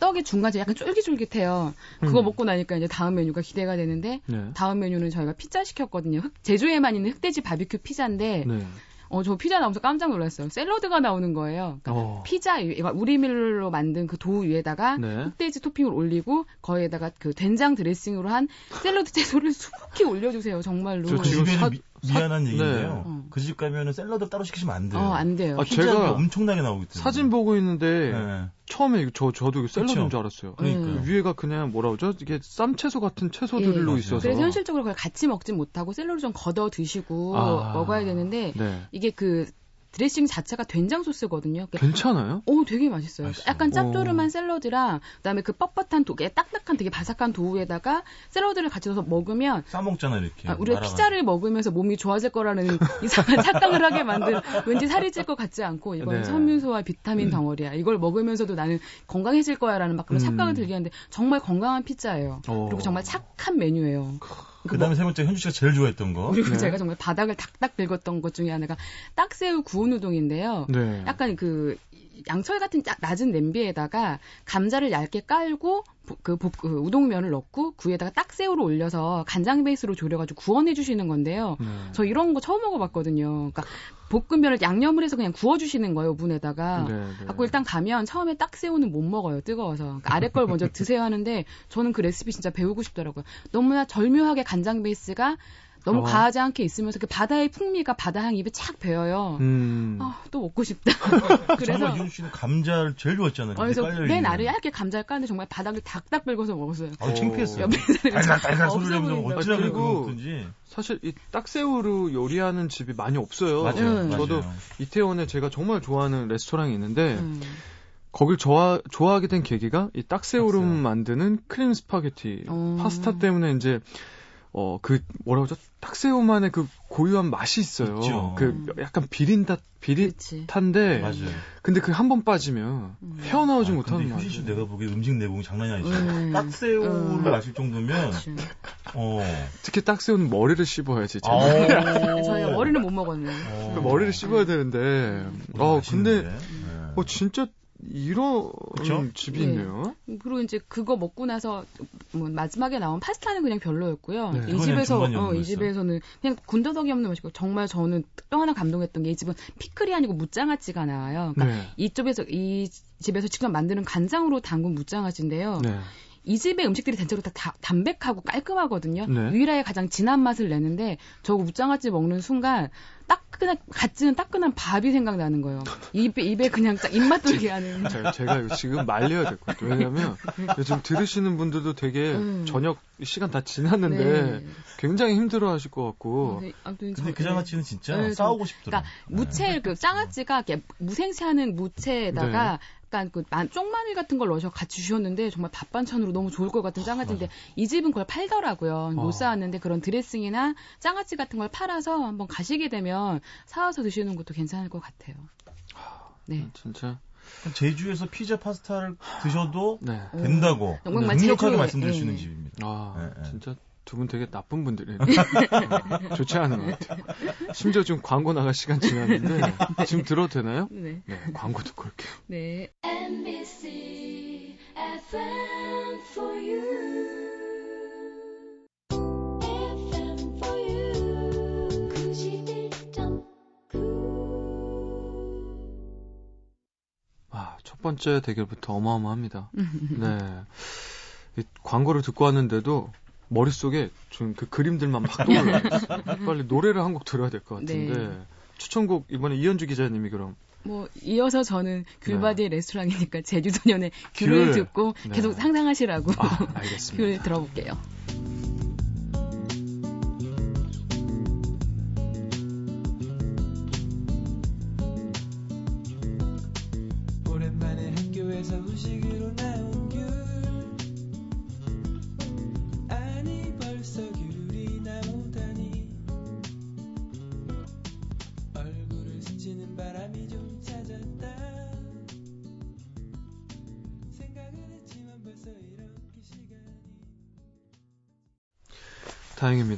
[SPEAKER 3] 떡의 중간에 약간 쫄깃쫄깃해요. 그거
[SPEAKER 1] 음.
[SPEAKER 3] 먹고 나니까 이제 다음 메뉴가 기대가 되는데
[SPEAKER 1] 네.
[SPEAKER 3] 다음 메뉴는 저희가 피자 시켰거든요. 흑- 제주에만 있는 흑돼지 바비큐 피자인데
[SPEAKER 1] 네.
[SPEAKER 3] 어 저 피자 나오면서 깜짝 놀랐어요. 샐러드가 나오는 거예요. 그러니까
[SPEAKER 1] 어.
[SPEAKER 3] 피자 위, 우리밀로 만든 그 도우 위에다가
[SPEAKER 1] 네.
[SPEAKER 3] 흑돼지 토핑을 올리고 거기에다가 그 된장 드레싱으로 한 샐러드 채소를 수북히 올려주세요. 정말로.
[SPEAKER 2] 저그
[SPEAKER 1] 지금 사-
[SPEAKER 2] 미, 미안한
[SPEAKER 1] 사-
[SPEAKER 2] 얘기인데요.
[SPEAKER 3] 네.
[SPEAKER 2] 그집 가면은 샐러드 따로 시키시면 안 돼요.
[SPEAKER 3] 어, 안 돼요.
[SPEAKER 1] 아, 제가
[SPEAKER 2] 엄청나게 나오기 때문에.
[SPEAKER 1] 사진 보고 있는데
[SPEAKER 2] 네.
[SPEAKER 1] 처음에 저 저도 샐러드인
[SPEAKER 2] 그쵸.
[SPEAKER 1] 줄 알았어요.
[SPEAKER 2] 그러니까요.
[SPEAKER 1] 그 위에가 그냥 뭐라 그러죠? 이게 쌈채소 같은 채소들로
[SPEAKER 3] 예.
[SPEAKER 1] 있어서.
[SPEAKER 3] 그래서 현실적으로 그걸 같이 먹진 못하고 샐러드 좀 걷어 드시고
[SPEAKER 1] 아.
[SPEAKER 3] 먹어야 되는데
[SPEAKER 1] 네.
[SPEAKER 3] 이게 그 드레싱 자체가 된장 소스거든요.
[SPEAKER 1] 괜찮아요?
[SPEAKER 3] 오, 되게 맛있어요.
[SPEAKER 2] 맛있어요.
[SPEAKER 3] 약간 짭조름한
[SPEAKER 1] 오.
[SPEAKER 3] 샐러드랑 그다음에 그 뻣뻣한 도, 딱딱한 되게 바삭한 도우에다가 샐러드를 같이 넣어서 먹으면
[SPEAKER 2] 싸 먹잖아 이렇게.
[SPEAKER 3] 아, 우리가. 피자를 먹으면서 몸이 좋아질 거라는 이상한 착각을 하게 만든 왠지 살이 찔 것 같지 않고 이건
[SPEAKER 1] 네.
[SPEAKER 3] 섬유소와 비타민 덩어리야. 이걸 먹으면서도 나는 건강해질 거야라는 막 그런
[SPEAKER 1] 음.
[SPEAKER 3] 착각을 들게 하는데 정말 건강한 피자예요.
[SPEAKER 1] 어.
[SPEAKER 3] 그리고 정말 착한 메뉴예요.
[SPEAKER 2] 그다음에 세 번째 현주 씨가 제일 좋아했던 거.
[SPEAKER 3] 그리고
[SPEAKER 1] 네.
[SPEAKER 3] 제가 정말 바닥을 닥닥 긁었던 것 중에 하나가 딱새우 구운 우동인데요.
[SPEAKER 1] 네.
[SPEAKER 3] 약간 그 양철 같은 짜- 낮은 냄비에다가 감자를 얇게 깔고 보- 그, 볶- 그 우동면을 넣고 그 위에다가 딱새우를 올려서 간장 베이스로 졸여가지고 구워내 주시는 건데요.
[SPEAKER 1] 네.
[SPEAKER 3] 저 이런 거 처음 먹어봤거든요. 그러니까 볶음면을 양념을 해서 그냥 구워주시는 거예요 오븐에다가.
[SPEAKER 1] 네, 네.
[SPEAKER 3] 갖고 일단 가면 처음에 딱새우는 못 먹어요 뜨거워서 그러니까 아래 걸 먼저 드세요 하는데 저는 그 레시피 진짜 배우고 싶더라고요. 너무나 절묘하게 간장 베이스가 너무
[SPEAKER 1] 어.
[SPEAKER 3] 과하지 않게 있으면서 그 바다의 풍미가 바다 향 입에 착 배어요.
[SPEAKER 1] 음.
[SPEAKER 3] 아, 또 먹고 싶다. 그래서
[SPEAKER 2] 정말 현주 씨는 감자를 제일 좋아했잖아요.
[SPEAKER 3] 어, 그래서 맨. 아래 얇게 감자를 까는데 정말 바닥을 닥닥 긁어서 먹었어요.
[SPEAKER 2] 아, 창피했어요.
[SPEAKER 3] 옆에 사람이
[SPEAKER 2] 달달 달달
[SPEAKER 3] 없어
[SPEAKER 2] 소리를 하면서
[SPEAKER 3] 보인다고.
[SPEAKER 2] 어찌나
[SPEAKER 1] 그리고. 사실 이 딱새우로 요리하는 집이 많이 없어요.
[SPEAKER 2] 맞아요.
[SPEAKER 3] 음.
[SPEAKER 1] 저도
[SPEAKER 2] 맞아요.
[SPEAKER 1] 이태원에 제가 정말 좋아하는 레스토랑이 있는데
[SPEAKER 3] 음.
[SPEAKER 1] 거길 좋아 좋아하게 된 계기가 이 딱새우로
[SPEAKER 2] 딱새우.
[SPEAKER 1] 만드는 크림 스파게티
[SPEAKER 3] 어.
[SPEAKER 1] 파스타 때문에 이제 어 그 뭐라 그러죠 딱새우만의 그 고유한 맛이 있어요.
[SPEAKER 2] 있죠.
[SPEAKER 1] 그 약간 비린다. 비릿한데
[SPEAKER 2] 맞아요.
[SPEAKER 1] 근데 그 한 번 빠지면
[SPEAKER 3] 음.
[SPEAKER 1] 헤어나오지
[SPEAKER 2] 아,
[SPEAKER 1] 못하는
[SPEAKER 2] 근데 효진 씨. 내가 보기에 음식 내공이 장난이 아니죠.
[SPEAKER 3] 음.
[SPEAKER 2] 딱새우를
[SPEAKER 3] 음.
[SPEAKER 2] 마실 정도면. 어.
[SPEAKER 1] 특히 딱새우는 머리를 씹어야지.
[SPEAKER 2] 아.
[SPEAKER 3] 저희가 머리는 못 먹었네요.
[SPEAKER 2] 어.
[SPEAKER 1] 그 머리를 씹어야 되는데. 어 근데
[SPEAKER 2] 맛있는데.
[SPEAKER 1] 어 진짜 이런
[SPEAKER 2] 그쵸?
[SPEAKER 1] 집이
[SPEAKER 3] 네.
[SPEAKER 1] 있네요.
[SPEAKER 3] 그리고 이제 그거 먹고 나서 뭐 마지막에 나온 파스타는 그냥 별로였고요.
[SPEAKER 1] 네.
[SPEAKER 3] 이 집에서 어, 이. 집에서는 그냥 군더더기 없는 맛이고 정말 저는 또 하나 감동했던 게 이 집은 피클이 아니고 무장아찌가 나와요. 그러니까
[SPEAKER 1] 네.
[SPEAKER 3] 이쪽에서 이 집에서 직접 만드는 간장으로 담근 무장아찌인데요.
[SPEAKER 1] 네.
[SPEAKER 3] 이 집의 음식들이 대체로 다, 다 담백하고 깔끔하거든요.
[SPEAKER 1] 네.
[SPEAKER 3] 유일하게 가장 진한 맛을 내는데 저 무장아찌 먹는 순간 따끈한 갓지는 따끈한 밥이 생각나는 거예요. 입에 입에 그냥 딱 입맛 돌게 하는.
[SPEAKER 1] 제가, 제가 이거 지금 말려야 될 것 같아요. 왜냐면 요즘 들으시는 분들도 되게
[SPEAKER 3] 음.
[SPEAKER 1] 저녁 시간 다 지났는데
[SPEAKER 3] 네.
[SPEAKER 1] 굉장히 힘들어 하실 것 같고.
[SPEAKER 3] 네, 아무튼
[SPEAKER 2] 근데
[SPEAKER 3] 저-
[SPEAKER 2] 그 장아찌는 진짜
[SPEAKER 3] 네,
[SPEAKER 2] 싸우고 싶더라.
[SPEAKER 3] 그러니까 무채 그 장아찌가 이렇게 무생채하는 무채에다가 약간 그 만- 쪽마늘 같은 걸 넣어서 같이 주셨는데 정말 밥 반찬으로 너무 좋을 것 같은 장아찌인데 이 집은 그걸 팔더라고요. 못
[SPEAKER 1] 어.
[SPEAKER 3] 사왔는데 그런 드레싱이나 장아찌 같은 걸 팔아서 한번 가시게 되면 사와서 드시는 것도 괜찮을 것 같아요. 네.
[SPEAKER 1] 진짜.
[SPEAKER 2] 제주에서 피자 파스타를 드셔도
[SPEAKER 1] 네.
[SPEAKER 2] 된다고
[SPEAKER 3] 정말
[SPEAKER 2] 강력하게
[SPEAKER 3] 제주에-
[SPEAKER 2] 말씀드릴 수
[SPEAKER 3] 예.
[SPEAKER 2] 있는 집입니다.
[SPEAKER 1] 아,
[SPEAKER 2] 네, 네.
[SPEAKER 1] 진짜 두 분 되게 나쁜 분들이에요. 좋지 않은 것 같아요. 심지어 지금 광고 나갈 시간 지났는데 네. 지금 들어도 되나요?
[SPEAKER 3] 네.
[SPEAKER 1] 네 광고 듣고 올게요.
[SPEAKER 3] 네.
[SPEAKER 4] MBC FM for you.
[SPEAKER 1] 첫 번째 대결부터 어마어마합니다. 네. 광고를 듣고 왔는데도 머릿속에 좀그 그림들만 막 떠올라요. 빨리 노래를 한 곡 들어야 될 것 같은데.
[SPEAKER 3] 네.
[SPEAKER 1] 추천곡 이번에 이현주 기자님이 그럼
[SPEAKER 3] 뭐 이어서 저는 귤바디의 레스토랑이니까 제주도년의 귤을
[SPEAKER 1] 귤.
[SPEAKER 3] 듣고
[SPEAKER 1] 네.
[SPEAKER 3] 계속 상상하시라고
[SPEAKER 1] 아,
[SPEAKER 3] 귤
[SPEAKER 1] 알겠습니다.
[SPEAKER 3] 들어볼게요.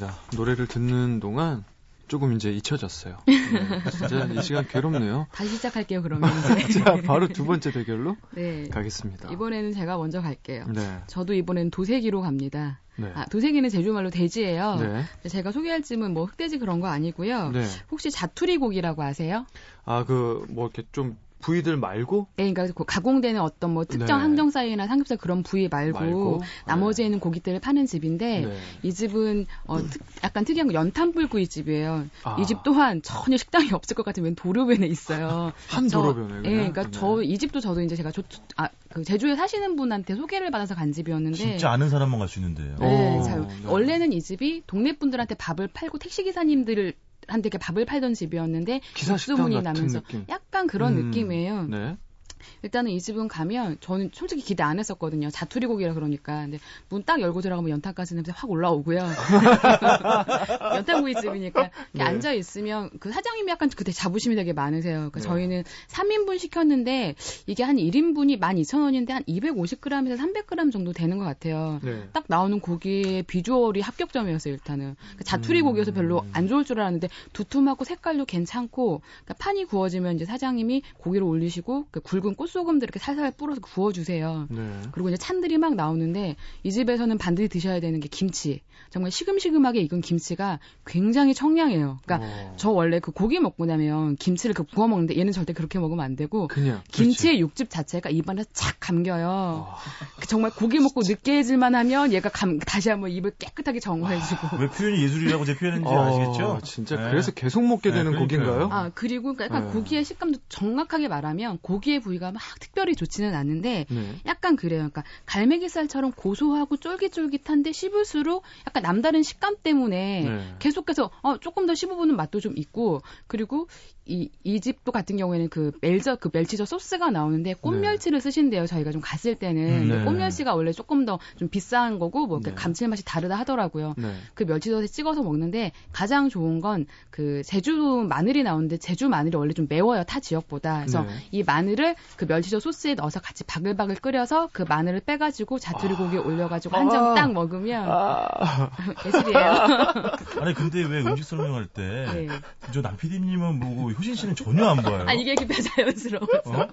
[SPEAKER 1] 다행입니다. 노래를 듣는 동안 조금 이제 잊혀졌어요. 네, 진짜 이 시간 괴롭네요.
[SPEAKER 3] 다시 시작할게요. 그러면.
[SPEAKER 1] 자, 바로 두 번째 대결로
[SPEAKER 3] 네.
[SPEAKER 1] 가겠습니다.
[SPEAKER 3] 이번에는 제가 먼저 갈게요.
[SPEAKER 1] 네.
[SPEAKER 3] 저도 이번엔 도세기로 갑니다.
[SPEAKER 1] 네.
[SPEAKER 3] 아, 도세기는 제주말로 돼지예요.
[SPEAKER 1] 네.
[SPEAKER 3] 제가 소개할 짐은 뭐 흑돼지 그런 거 아니고요.
[SPEAKER 1] 네.
[SPEAKER 3] 혹시 자투리 고기라고 아세요?
[SPEAKER 1] 아, 그, 뭐, 이렇게 좀, 부위들 말고?
[SPEAKER 3] 네, 그러니까 그 가공되는 어떤 뭐 특정
[SPEAKER 1] 네.
[SPEAKER 3] 항정살이나 삼겹살 그런 부위 말고,
[SPEAKER 1] 말고?
[SPEAKER 3] 나머지에
[SPEAKER 1] 네.
[SPEAKER 3] 있는 고깃들을 파는 집인데
[SPEAKER 1] 네.
[SPEAKER 3] 이 집은 어, 특- 약간 특이한 거 연탄불구이 집이에요.
[SPEAKER 1] 아.
[SPEAKER 3] 이집 또한 전혀 식당이 없을 것 같은 웬 도로변에 있어요.
[SPEAKER 1] 한
[SPEAKER 3] 저-
[SPEAKER 1] 도로변에.
[SPEAKER 3] 예? 그러니까
[SPEAKER 1] 네.
[SPEAKER 3] 저이 집도 저도 이제 제가 조, 아, 그 제주에 사시는 분한테 소개를 받아서 간 집이었는데
[SPEAKER 2] 진짜 아는 사람만 갈 수 있는데요.
[SPEAKER 3] 네,
[SPEAKER 1] 어,
[SPEAKER 3] 잘-
[SPEAKER 1] 네.
[SPEAKER 3] 원래는 이 집이 동네 분들한테 밥을 팔고 택시 기사님들 한테 이렇게 밥을 팔던 집이었는데
[SPEAKER 1] 기사 식당
[SPEAKER 3] 소문이 나면서
[SPEAKER 1] 느낌.
[SPEAKER 3] 약간 그런
[SPEAKER 1] 음,
[SPEAKER 3] 느낌이에요.
[SPEAKER 1] 네.
[SPEAKER 3] 일단은 이 집은 가면 저는 솔직히 기대 안 했었거든요. 자투리 고기라 그러니까. 근데 문 딱 열고 들어가면 연탄가스 냄새 확 올라오고요. 연탄구이 집이니까
[SPEAKER 1] 네.
[SPEAKER 3] 앉아 있으면 그 사장님이 약간 그때 자부심이 되게 많으세요. 그러니까
[SPEAKER 1] 네.
[SPEAKER 3] 저희는 3인분 시켰는데 이게 한 1인분이 12,000원인데 한 250g에서 300g 정도 되는 것 같아요.
[SPEAKER 1] 네.
[SPEAKER 3] 딱 나오는 고기의 비주얼이 합격점이었어요, 일단은. 그러니까 자투리
[SPEAKER 1] 음.
[SPEAKER 3] 고기여서 별로 안 좋을 줄 알았는데 두툼하고 색깔도 괜찮고 그러니까 판이 구워지면 이제 사장님이 고기를 올리시고 그 굵은 꽃소금들 이렇게 살살 뿌려서 구워주세요.
[SPEAKER 1] 네.
[SPEAKER 3] 그리고 이제 찬들이 막 나오는데 이 집에서는 반드시 드셔야 되는 게 김치. 정말 시금시금하게 익은 김치가 굉장히 청량해요. 그러니까
[SPEAKER 1] 어,
[SPEAKER 3] 저 원래 그 고기 먹고 나면 김치를 그 구워 먹는데 얘는 절대 그렇게 먹으면 안 되고
[SPEAKER 1] 그냥.
[SPEAKER 3] 김치의 육즙 자체가 입안에 착 감겨요.
[SPEAKER 1] 아,
[SPEAKER 3] 그 정말 고기 먹고 느끼해질만 하면 얘가 감, 다시 한번 입을 깨끗하게 정화해주고.
[SPEAKER 2] 왜 표현이 예술이라고 제 표현인지
[SPEAKER 1] 어,
[SPEAKER 2] 아시겠죠?
[SPEAKER 1] 진짜
[SPEAKER 2] 네.
[SPEAKER 1] 그래서 계속 먹게
[SPEAKER 2] 네,
[SPEAKER 1] 되는
[SPEAKER 2] 그러니까요.
[SPEAKER 1] 곡인가요?
[SPEAKER 3] 아, 그리고 그러니까 약간
[SPEAKER 1] 네.
[SPEAKER 3] 고기의 식감도 정확하게 말하면 고기의 부위가 막 특별히 좋지는 않은데
[SPEAKER 1] 네.
[SPEAKER 3] 약간 그래요. 그러니까 갈매기살처럼 고소하고 쫄깃쫄깃한데 씹을수록 약간 남다른 식감 때문에
[SPEAKER 1] 네.
[SPEAKER 3] 계속해서 어, 조금 더 씹어보는 맛도 좀 있고 그리고 이, 이 집도 같은 경우에는 그 멜저 그 멸치젓 소스가 나오는데 꽃멸치를 쓰신대요. 저희가 좀 갔을 때는
[SPEAKER 1] 음, 네.
[SPEAKER 3] 꽃멸치가 원래 조금 더 좀 비싼 거고 뭐 이렇게
[SPEAKER 1] 네.
[SPEAKER 3] 감칠맛이 다르다 하더라고요.
[SPEAKER 1] 네.
[SPEAKER 3] 그 멸치젓에 찍어서 먹는데 가장 좋은 건 그 제주 마늘이 나오는데 제주 마늘이 원래 좀 매워요 타 지역보다 그래서
[SPEAKER 1] 네.
[SPEAKER 3] 이 마늘을 그 멸치젓 소스에 넣어서 같이 바글바글 끓여서 그 마늘을 빼가지고 자투리 고기에 올려가지고 한점
[SPEAKER 1] 아.
[SPEAKER 3] 딱 먹으면
[SPEAKER 1] 아,
[SPEAKER 3] 예술이에요.
[SPEAKER 2] 아니 근데 왜 음식 설명할 때저
[SPEAKER 3] 네.
[SPEAKER 2] 남피디님은 보고 효신 씨는 전혀 안 봐요.
[SPEAKER 3] 아 이게 이렇게 자연스러워서
[SPEAKER 2] 어?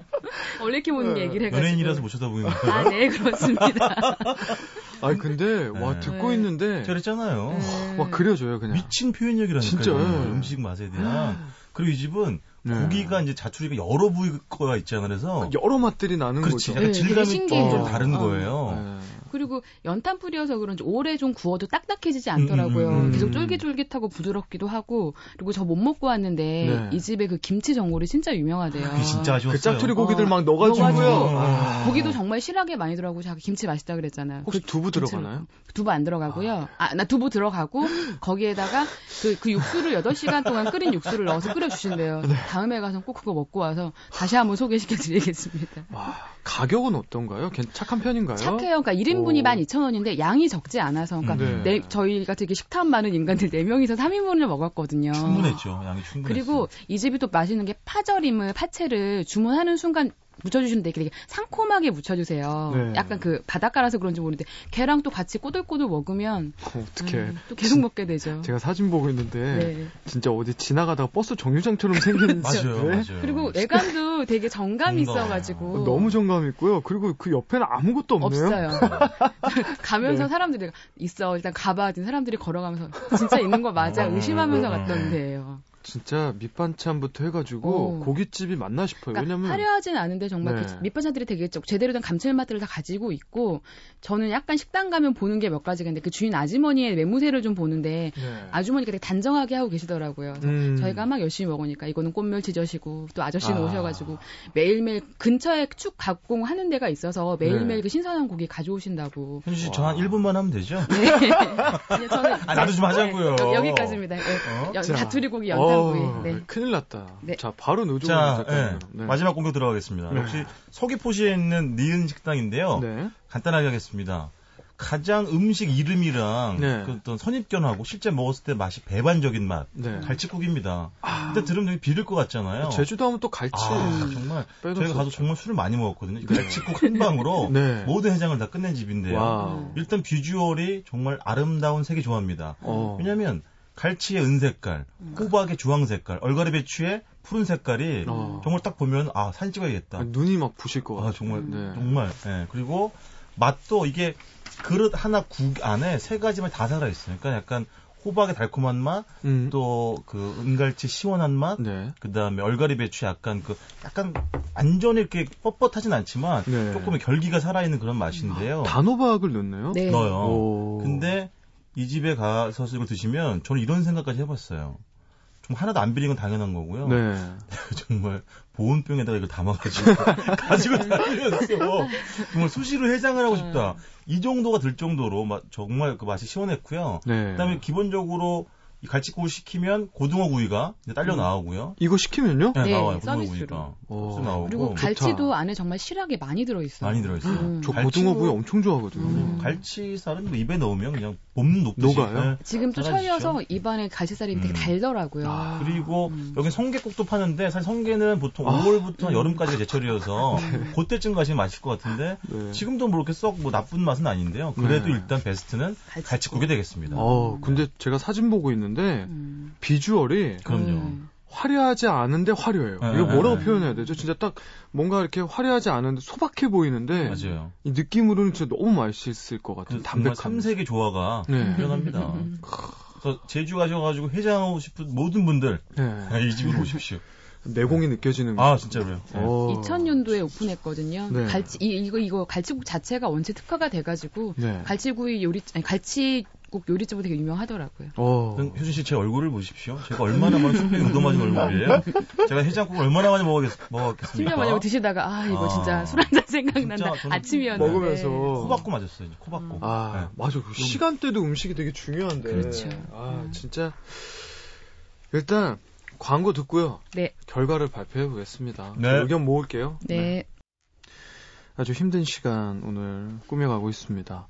[SPEAKER 3] 원래 이렇게 먹는 얘기를 해가지고
[SPEAKER 2] 연예인이라서 못 쳐다보는 거예요.
[SPEAKER 3] 아, 네, 그렇습니다.
[SPEAKER 1] 아니 근데 와
[SPEAKER 2] 네.
[SPEAKER 1] 듣고
[SPEAKER 3] 네.
[SPEAKER 1] 있는데
[SPEAKER 2] 잘했잖아요.
[SPEAKER 3] 음.
[SPEAKER 1] 와 그려져요 그냥.
[SPEAKER 2] 미친 표현력이라니까요.
[SPEAKER 1] 진짜.
[SPEAKER 2] 음식 맛에 대한. 그리고 이 집은
[SPEAKER 1] 네.
[SPEAKER 2] 고기가 이제 자투리가 여러 부위가 있잖아요. 그래서
[SPEAKER 1] 여러 맛들이 나는
[SPEAKER 2] 그렇지.
[SPEAKER 1] 거죠.
[SPEAKER 2] 약간
[SPEAKER 3] 네,
[SPEAKER 2] 질감이. 좀 다른
[SPEAKER 3] 어.
[SPEAKER 2] 거예요.
[SPEAKER 1] 네.
[SPEAKER 3] 그리고 연탄불이어서 그런지 오래 좀 구워도 딱딱해지지 않더라고요.
[SPEAKER 2] 음, 음, 음.
[SPEAKER 3] 계속 쫄깃쫄깃하고 부드럽기도 하고 그리고 저 못 먹고 왔는데
[SPEAKER 1] 네.
[SPEAKER 3] 이 집에 그 김치 전골이 진짜 유명하대요.
[SPEAKER 2] 그게 진짜 아쉬웠어요.
[SPEAKER 1] 그 짝투리 고기들
[SPEAKER 3] 어,
[SPEAKER 1] 막 넣어가지고요.
[SPEAKER 3] 넣어가지고
[SPEAKER 1] 아.
[SPEAKER 3] 고기도 정말 실하게 많이 들어가고 자기 김치 맛있다 그랬잖아요.
[SPEAKER 1] 혹시
[SPEAKER 3] 그
[SPEAKER 1] 두부 들어가나요?
[SPEAKER 3] 두부 안 들어가고요. 아, 나 두부 들어가고 거기에다가 그, 그 육수를 8시간 동안 끓인 육수를 넣어서 끓여주신대요.
[SPEAKER 1] 네.
[SPEAKER 3] 다음에 가서 꼭 그거 먹고 와서 다시 한번 소개시켜 드리겠습니다.
[SPEAKER 1] 와, 가격은 어떤가요? 괜- 착한 편인가요?
[SPEAKER 3] 착해요. 그러니까 1인분이
[SPEAKER 1] 오.
[SPEAKER 3] 12,000원인데 양이 적지 않아서 그러니까
[SPEAKER 1] 네.
[SPEAKER 3] 네, 저희가 되게 식탐 많은 인간들 4명이서 3인분을 먹었거든요.
[SPEAKER 2] 충분했죠. 양이 충분했어요.
[SPEAKER 3] 그리고 이 집이 또 맛있는 게 파절임을 파채를 주문하는 순간 묻혀주시는데 되게 상콤하게 묻혀주세요.
[SPEAKER 1] 네.
[SPEAKER 3] 약간 그 바닷가라서 그런지 모르는데 걔랑 또 같이 꼬들꼬들 먹으면
[SPEAKER 1] 어, 어떡해.
[SPEAKER 3] 음, 또 계속 먹게 되죠.
[SPEAKER 1] 제가 사진 보고 있는데
[SPEAKER 3] 네.
[SPEAKER 1] 진짜 어디 지나가다가 버스 정류장처럼 생긴
[SPEAKER 2] 맞아요,
[SPEAKER 1] 네?
[SPEAKER 2] 맞아요.
[SPEAKER 3] 그리고 외관도 되게 정감이
[SPEAKER 2] 뭔가
[SPEAKER 3] 있어가지고
[SPEAKER 1] 너무 정감 있고요. 그리고 그 옆에는 아무것도 없네요.
[SPEAKER 3] 없어요. 가면서
[SPEAKER 1] 네.
[SPEAKER 3] 사람들이 있어 일단 가봐. 사람들이 걸어가면서 진짜 있는 거 맞아
[SPEAKER 2] 어,
[SPEAKER 3] 의심하면서
[SPEAKER 2] 어,
[SPEAKER 3] 갔던
[SPEAKER 2] 어.
[SPEAKER 3] 데예요.
[SPEAKER 1] 진짜 밑반찬부터 해가지고
[SPEAKER 3] 오.
[SPEAKER 1] 고깃집이 맞나 싶어요.
[SPEAKER 3] 그러니까
[SPEAKER 1] 왜냐면
[SPEAKER 3] 화려하진 않은데 정말
[SPEAKER 1] 네.
[SPEAKER 3] 그 밑반찬들이 되게 좀 제대로 된 감칠맛들을 다 가지고 있고 저는 약간 식당 가면 보는 게 몇 가지가 있는데 그 주인 아주머니의 외모세를 좀 보는데
[SPEAKER 1] 네.
[SPEAKER 3] 아주머니가 되게 단정하게 하고 계시더라고요. 그래서
[SPEAKER 1] 음.
[SPEAKER 3] 저희가 막 열심히 먹으니까 이거는 꽃멸 지저시고 또 아저씨는
[SPEAKER 1] 아.
[SPEAKER 3] 오셔가지고 매일매일 근처에 축 가공하는 데가 있어서 매일매일
[SPEAKER 1] 네.
[SPEAKER 3] 그 신선한 고기 가져오신다고.
[SPEAKER 2] 현주 씨,
[SPEAKER 1] 와.
[SPEAKER 2] 저한 1분만 하면 되죠?
[SPEAKER 3] 네. 아니, 저는
[SPEAKER 2] 아, 나도 좀 하자고요.
[SPEAKER 3] 네, 여기, 까지입니다
[SPEAKER 2] 어?
[SPEAKER 3] 여,
[SPEAKER 1] 자,
[SPEAKER 3] 자투리 고기 연탄구이.
[SPEAKER 1] 어,
[SPEAKER 3] 네.
[SPEAKER 1] 큰일 났다.
[SPEAKER 3] 네.
[SPEAKER 1] 자, 바로 노조
[SPEAKER 2] 자, 예.
[SPEAKER 1] 작가님. 네.
[SPEAKER 2] 마지막 공격 들어가겠습니다.
[SPEAKER 1] 네.
[SPEAKER 2] 역시 서귀포시에 있는 니은 식당인데요.
[SPEAKER 1] 네.
[SPEAKER 2] 간단하게 하겠습니다. 가장 음식 이름이랑
[SPEAKER 1] 네.
[SPEAKER 2] 그 어떤 선입견하고 실제 먹었을 때 맛이 배반적인 맛.
[SPEAKER 1] 네.
[SPEAKER 2] 갈치국입니다.
[SPEAKER 1] 아.
[SPEAKER 2] 근데 들으면 되게 비릴 것 같잖아요.
[SPEAKER 1] 제주도 하면 또 갈치.
[SPEAKER 2] 아, 정말 저희가
[SPEAKER 1] 수
[SPEAKER 2] 가서. 정말 술을 많이 먹었거든요.
[SPEAKER 1] 네.
[SPEAKER 2] 갈치국 한 방으로
[SPEAKER 1] 네.
[SPEAKER 2] 모든 해장을 다 끝낸 집인데요.
[SPEAKER 1] wow.
[SPEAKER 2] 일단 visual이 정말 아름다운 색이 좋아합니다.
[SPEAKER 1] 어.
[SPEAKER 2] 왜냐면 갈치의 은색깔, 호박의 주황색깔, 얼갈이 배추의 푸른 색깔이
[SPEAKER 1] 어.
[SPEAKER 2] 정말 딱 보면 아 사진 찍어야겠다.
[SPEAKER 1] 아, 눈이 막 부실 것 같아요.
[SPEAKER 2] 아 정말
[SPEAKER 1] 네.
[SPEAKER 2] 정말 예. 그리고 맛도 이게 그릇 하나 국 안에 세 가지 맛다 살아 있어요. 그러니까 약간 호박의 달콤한 맛,
[SPEAKER 1] 음.
[SPEAKER 2] 또그 은갈치 시원한 맛,
[SPEAKER 1] 네.
[SPEAKER 2] 그다음에 얼갈이 배추 약간 그 약간 완전히 이렇게 뻣뻣하진 않지만
[SPEAKER 1] 네.
[SPEAKER 2] 조금의 결기가 살아있는 그런 맛인데요.
[SPEAKER 1] 단호박을 넣나요?
[SPEAKER 3] 네.
[SPEAKER 2] 넣어요.
[SPEAKER 1] 오.
[SPEAKER 2] 근데 이 집에 가서 이걸 드시면 저는 이런 생각까지 해봤어요. 좀 하나도 안 비린 건 당연한 거고요.
[SPEAKER 1] 네.
[SPEAKER 2] 정말 보온병에다가 이걸 담아가지고 가지고 다니면서 정말 수시로 해장을 하고 싶다. 이 정도가 들 정도로 마- 정말 그 맛이 시원했고요.
[SPEAKER 1] 네.
[SPEAKER 2] 그다음에 기본적으로 이 갈치국을 시키면 고등어 구이가 이제 딸려 나오고요.
[SPEAKER 1] 이거 시키면요?
[SPEAKER 2] 네,
[SPEAKER 3] 네,
[SPEAKER 2] 나와요. 고등어
[SPEAKER 3] 서비스로.
[SPEAKER 2] 구이가
[SPEAKER 1] 오.
[SPEAKER 2] 서비스 나오고
[SPEAKER 3] 그리고
[SPEAKER 1] 좋다.
[SPEAKER 3] 갈치도 안에 정말 실하게 많이 들어있어요.
[SPEAKER 2] 많이 들어있어요.
[SPEAKER 3] 음.
[SPEAKER 1] 저 고등어 구이 엄청 좋아하거든요.
[SPEAKER 3] 음.
[SPEAKER 2] 갈치살은 뭐 입에 넣으면 그냥 볶는 녹듯이
[SPEAKER 1] 녹아요?
[SPEAKER 2] 네.
[SPEAKER 3] 지금 또. 철려서 입안에 갈치살이 되게
[SPEAKER 2] 음.
[SPEAKER 3] 달더라고요.
[SPEAKER 1] 아,
[SPEAKER 2] 그리고
[SPEAKER 3] 음.
[SPEAKER 2] 여기 성게국도 파는데 사실 성게는 보통
[SPEAKER 1] 아.
[SPEAKER 2] 5월부터 여름까지가 제철이어서 그때쯤 가시면 맛있을 것 같은데
[SPEAKER 1] 네.
[SPEAKER 2] 지금도 뭐 그렇게 썩 뭐 나쁜 맛은 아닌데요. 그래도
[SPEAKER 1] 네.
[SPEAKER 2] 일단 베스트는
[SPEAKER 3] 갈치국.
[SPEAKER 2] 갈치국이 되겠습니다.
[SPEAKER 1] 어, 근데 제가 사진 보고 있는 데
[SPEAKER 3] 음.
[SPEAKER 1] 비주얼이
[SPEAKER 2] 그럼요.
[SPEAKER 3] 음.
[SPEAKER 1] 화려하지 않은데 화려해요.
[SPEAKER 2] 네,
[SPEAKER 1] 이거 뭐라고
[SPEAKER 2] 네.
[SPEAKER 1] 표현해야 되죠? 진짜 딱 뭔가 이렇게 화려하지 않은데 소박해 보이는데
[SPEAKER 2] 맞아요.
[SPEAKER 1] 이 느낌으로는 진짜 너무 맛있을 것 같은
[SPEAKER 2] 그
[SPEAKER 1] 담백함.
[SPEAKER 2] 삼색의 조화가
[SPEAKER 1] 네.
[SPEAKER 2] 뛰어납니다. 그래서 제주 가셔가지고 해장하고 싶은 모든 분들
[SPEAKER 1] 네.
[SPEAKER 2] 이 집으로 오십시오.
[SPEAKER 1] 내공이 느껴지는.
[SPEAKER 2] 아 진짜로요. 네.
[SPEAKER 1] 어.
[SPEAKER 3] 2000년도에 오픈했거든요.
[SPEAKER 1] 네.
[SPEAKER 3] 갈치 이, 이거 이거 갈치국 자체가 원체 특화가 돼가지고
[SPEAKER 1] 네.
[SPEAKER 3] 갈치구이 요리 아니 갈치 국 요리집으로 되게 유명하더라고요.
[SPEAKER 1] 어.
[SPEAKER 2] 효준 씨 제 얼굴을 보십시오. 제가 얼마나 많은 쇼핑 묻어맞은 얼굴이에요. 제가 해장국을 얼마나 많이 먹었겠, 먹었겠습니까?
[SPEAKER 3] 심지어 만약에 드시다가 아 이거
[SPEAKER 2] 아.
[SPEAKER 3] 진짜 술 한 잔 생각난다. 아침이었는데.
[SPEAKER 1] 먹으면서
[SPEAKER 2] 코박고 맞았어요. 코박고.
[SPEAKER 1] 아,
[SPEAKER 2] 네.
[SPEAKER 1] 맞아. 그 시간대도 음식이 되게 중요한데.
[SPEAKER 3] 그렇죠.
[SPEAKER 1] 아,
[SPEAKER 3] 음.
[SPEAKER 1] 진짜. 일단, 광고 듣고요.
[SPEAKER 3] 네.
[SPEAKER 1] 결과를 발표해 보겠습니다.
[SPEAKER 2] 네.
[SPEAKER 1] 의견 모을게요.
[SPEAKER 3] 네.
[SPEAKER 1] 아주 힘든 시간 오늘 꾸며가고 있습니다.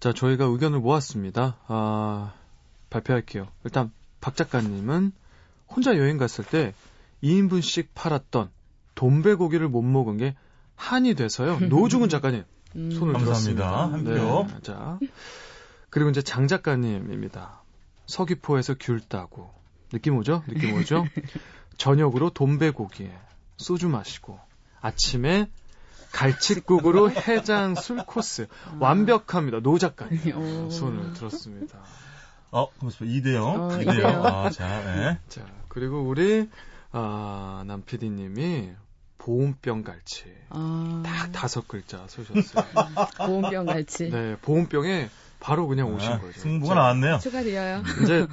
[SPEAKER 1] 자, 저희가 의견을 모았습니다. 아, 발표할게요. 일단, 박 작가님은 혼자 여행 갔을 때 2인분씩 팔았던 돈배고기를 못 먹은 게 한이 돼서요. 노중은 작가님.
[SPEAKER 3] 음.
[SPEAKER 1] 손을
[SPEAKER 2] 감사합니다.
[SPEAKER 1] 들었습니다.
[SPEAKER 2] 한 표.
[SPEAKER 1] 네, 자. 그리고 이제 장 작가님입니다. 서귀포에서 귤 따고. 느낌 오죠? 느낌 오죠? 저녁으로 돈배고기에 소주 마시고 아침에 갈치국으로 해장 술 코스 완벽합니다. 노 작가님
[SPEAKER 3] 오.
[SPEAKER 1] 손을 들었습니다.
[SPEAKER 2] 어, 잠깐만, 2대0.
[SPEAKER 3] 어,
[SPEAKER 2] 2대0.
[SPEAKER 3] 이대요.
[SPEAKER 2] 아, 자, 네.
[SPEAKER 1] 자 그리고 우리 아, 남 PD님이 보온병 갈치
[SPEAKER 3] 아.
[SPEAKER 1] 딱 다섯 글자 쓰셨어요.
[SPEAKER 3] 보온병 갈치.
[SPEAKER 1] 네, 보온병에 바로 그냥 오신
[SPEAKER 2] 아,
[SPEAKER 1] 거죠.
[SPEAKER 2] 승부가
[SPEAKER 1] 자,
[SPEAKER 2] 나왔네요.
[SPEAKER 3] 축하드려요.
[SPEAKER 1] 이제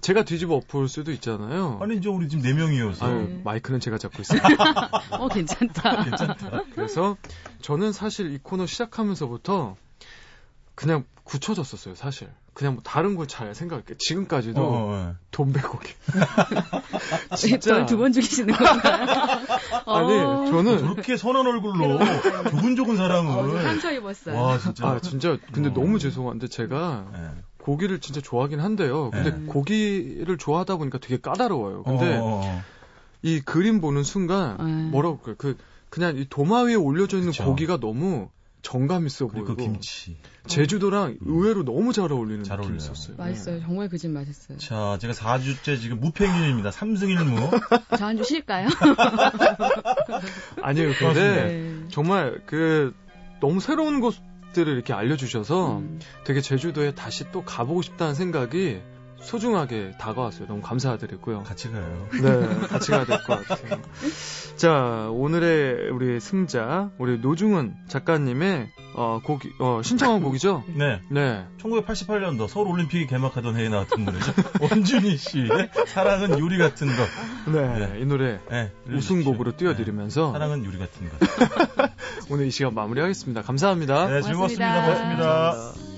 [SPEAKER 1] 제가 뒤집어 엎을 수도 있잖아요.
[SPEAKER 2] 아니, 이제 우리 지금 4명이어서.
[SPEAKER 1] 아유,
[SPEAKER 3] 네.
[SPEAKER 1] 마이크는 제가 잡고 있어요.
[SPEAKER 3] 어 괜찮다.
[SPEAKER 2] 괜찮다.
[SPEAKER 1] 그래서 저는 사실 이 코너 시작하면서부터 그냥 굳혀졌었어요, 사실. 그냥 뭐 다른 걸 잘 생각할게. 지금까지도
[SPEAKER 2] 어, 어,
[SPEAKER 1] 돈배고기. 진짜.
[SPEAKER 3] 두번 죽이시는 건가요?
[SPEAKER 1] 아니,
[SPEAKER 3] 어.
[SPEAKER 2] 어.
[SPEAKER 1] 저는
[SPEAKER 2] 저렇게 선한 얼굴로 조근조근
[SPEAKER 3] 어, 저
[SPEAKER 2] 사람을.
[SPEAKER 3] 상처 입었어요.
[SPEAKER 2] 와, 진짜.
[SPEAKER 1] 아, 진짜 근데
[SPEAKER 2] 어.
[SPEAKER 1] 너무 죄송한데 제가
[SPEAKER 2] 네.
[SPEAKER 1] 고기를 진짜 좋아하긴 한데요. 근데
[SPEAKER 3] 네.
[SPEAKER 1] 고기를 좋아하다 보니까 되게 까다로워요. 근데
[SPEAKER 2] 어, 어, 어.
[SPEAKER 1] 이 그림 보는 순간
[SPEAKER 3] 네.
[SPEAKER 1] 뭐라고 그래? 그 그냥 이 도마 위에 올려져 있는
[SPEAKER 2] 그쵸.
[SPEAKER 1] 고기가 너무 정감 있어 보이고
[SPEAKER 2] 그 김치.
[SPEAKER 1] 제주도랑 의외로 너무 잘 어울리는
[SPEAKER 2] 잘
[SPEAKER 1] 느낌이
[SPEAKER 2] 어울려요.
[SPEAKER 1] 있었어요.
[SPEAKER 3] 맛있어요. 정말 그 집 맛있어요.
[SPEAKER 2] 자, 제가 4주째 지금 무팽일입니다. 3승 1무.
[SPEAKER 3] 저 한 주 쉴까요?
[SPEAKER 1] 아니에요. 근데
[SPEAKER 3] 네.
[SPEAKER 1] 정말 그 너무 새로운 곳들을 이렇게 알려주셔서
[SPEAKER 3] 음.
[SPEAKER 1] 되게 제주도에 다시 또 가보고 싶다는 생각이 소중하게 다가왔어요. 너무 감사드리고요.
[SPEAKER 2] 같이 가요.
[SPEAKER 1] 네, 같이 가야 될 것 같아요. 자, 오늘의 우리 승자, 우리 노중은 작가님의 어, 곡, 어, 신청한 곡이죠?
[SPEAKER 2] 네.
[SPEAKER 1] 네.
[SPEAKER 2] 1988년도 서울 올림픽이 개막하던 해에 나왔던 노래죠. 원준이 씨의 사랑은 유리 같은 것.
[SPEAKER 1] 네.
[SPEAKER 2] 네.
[SPEAKER 1] 이 노래
[SPEAKER 2] 네,
[SPEAKER 1] 우승곡으로
[SPEAKER 2] 네.
[SPEAKER 1] 띄워드리면서
[SPEAKER 2] 사랑은 유리 같은 것.
[SPEAKER 1] 오늘 이 시간 마무리하겠습니다. 감사합니다.
[SPEAKER 2] 네, 즐거웠습니다.
[SPEAKER 3] 고맙습니다.
[SPEAKER 2] 고맙습니다.
[SPEAKER 1] 감사합니다.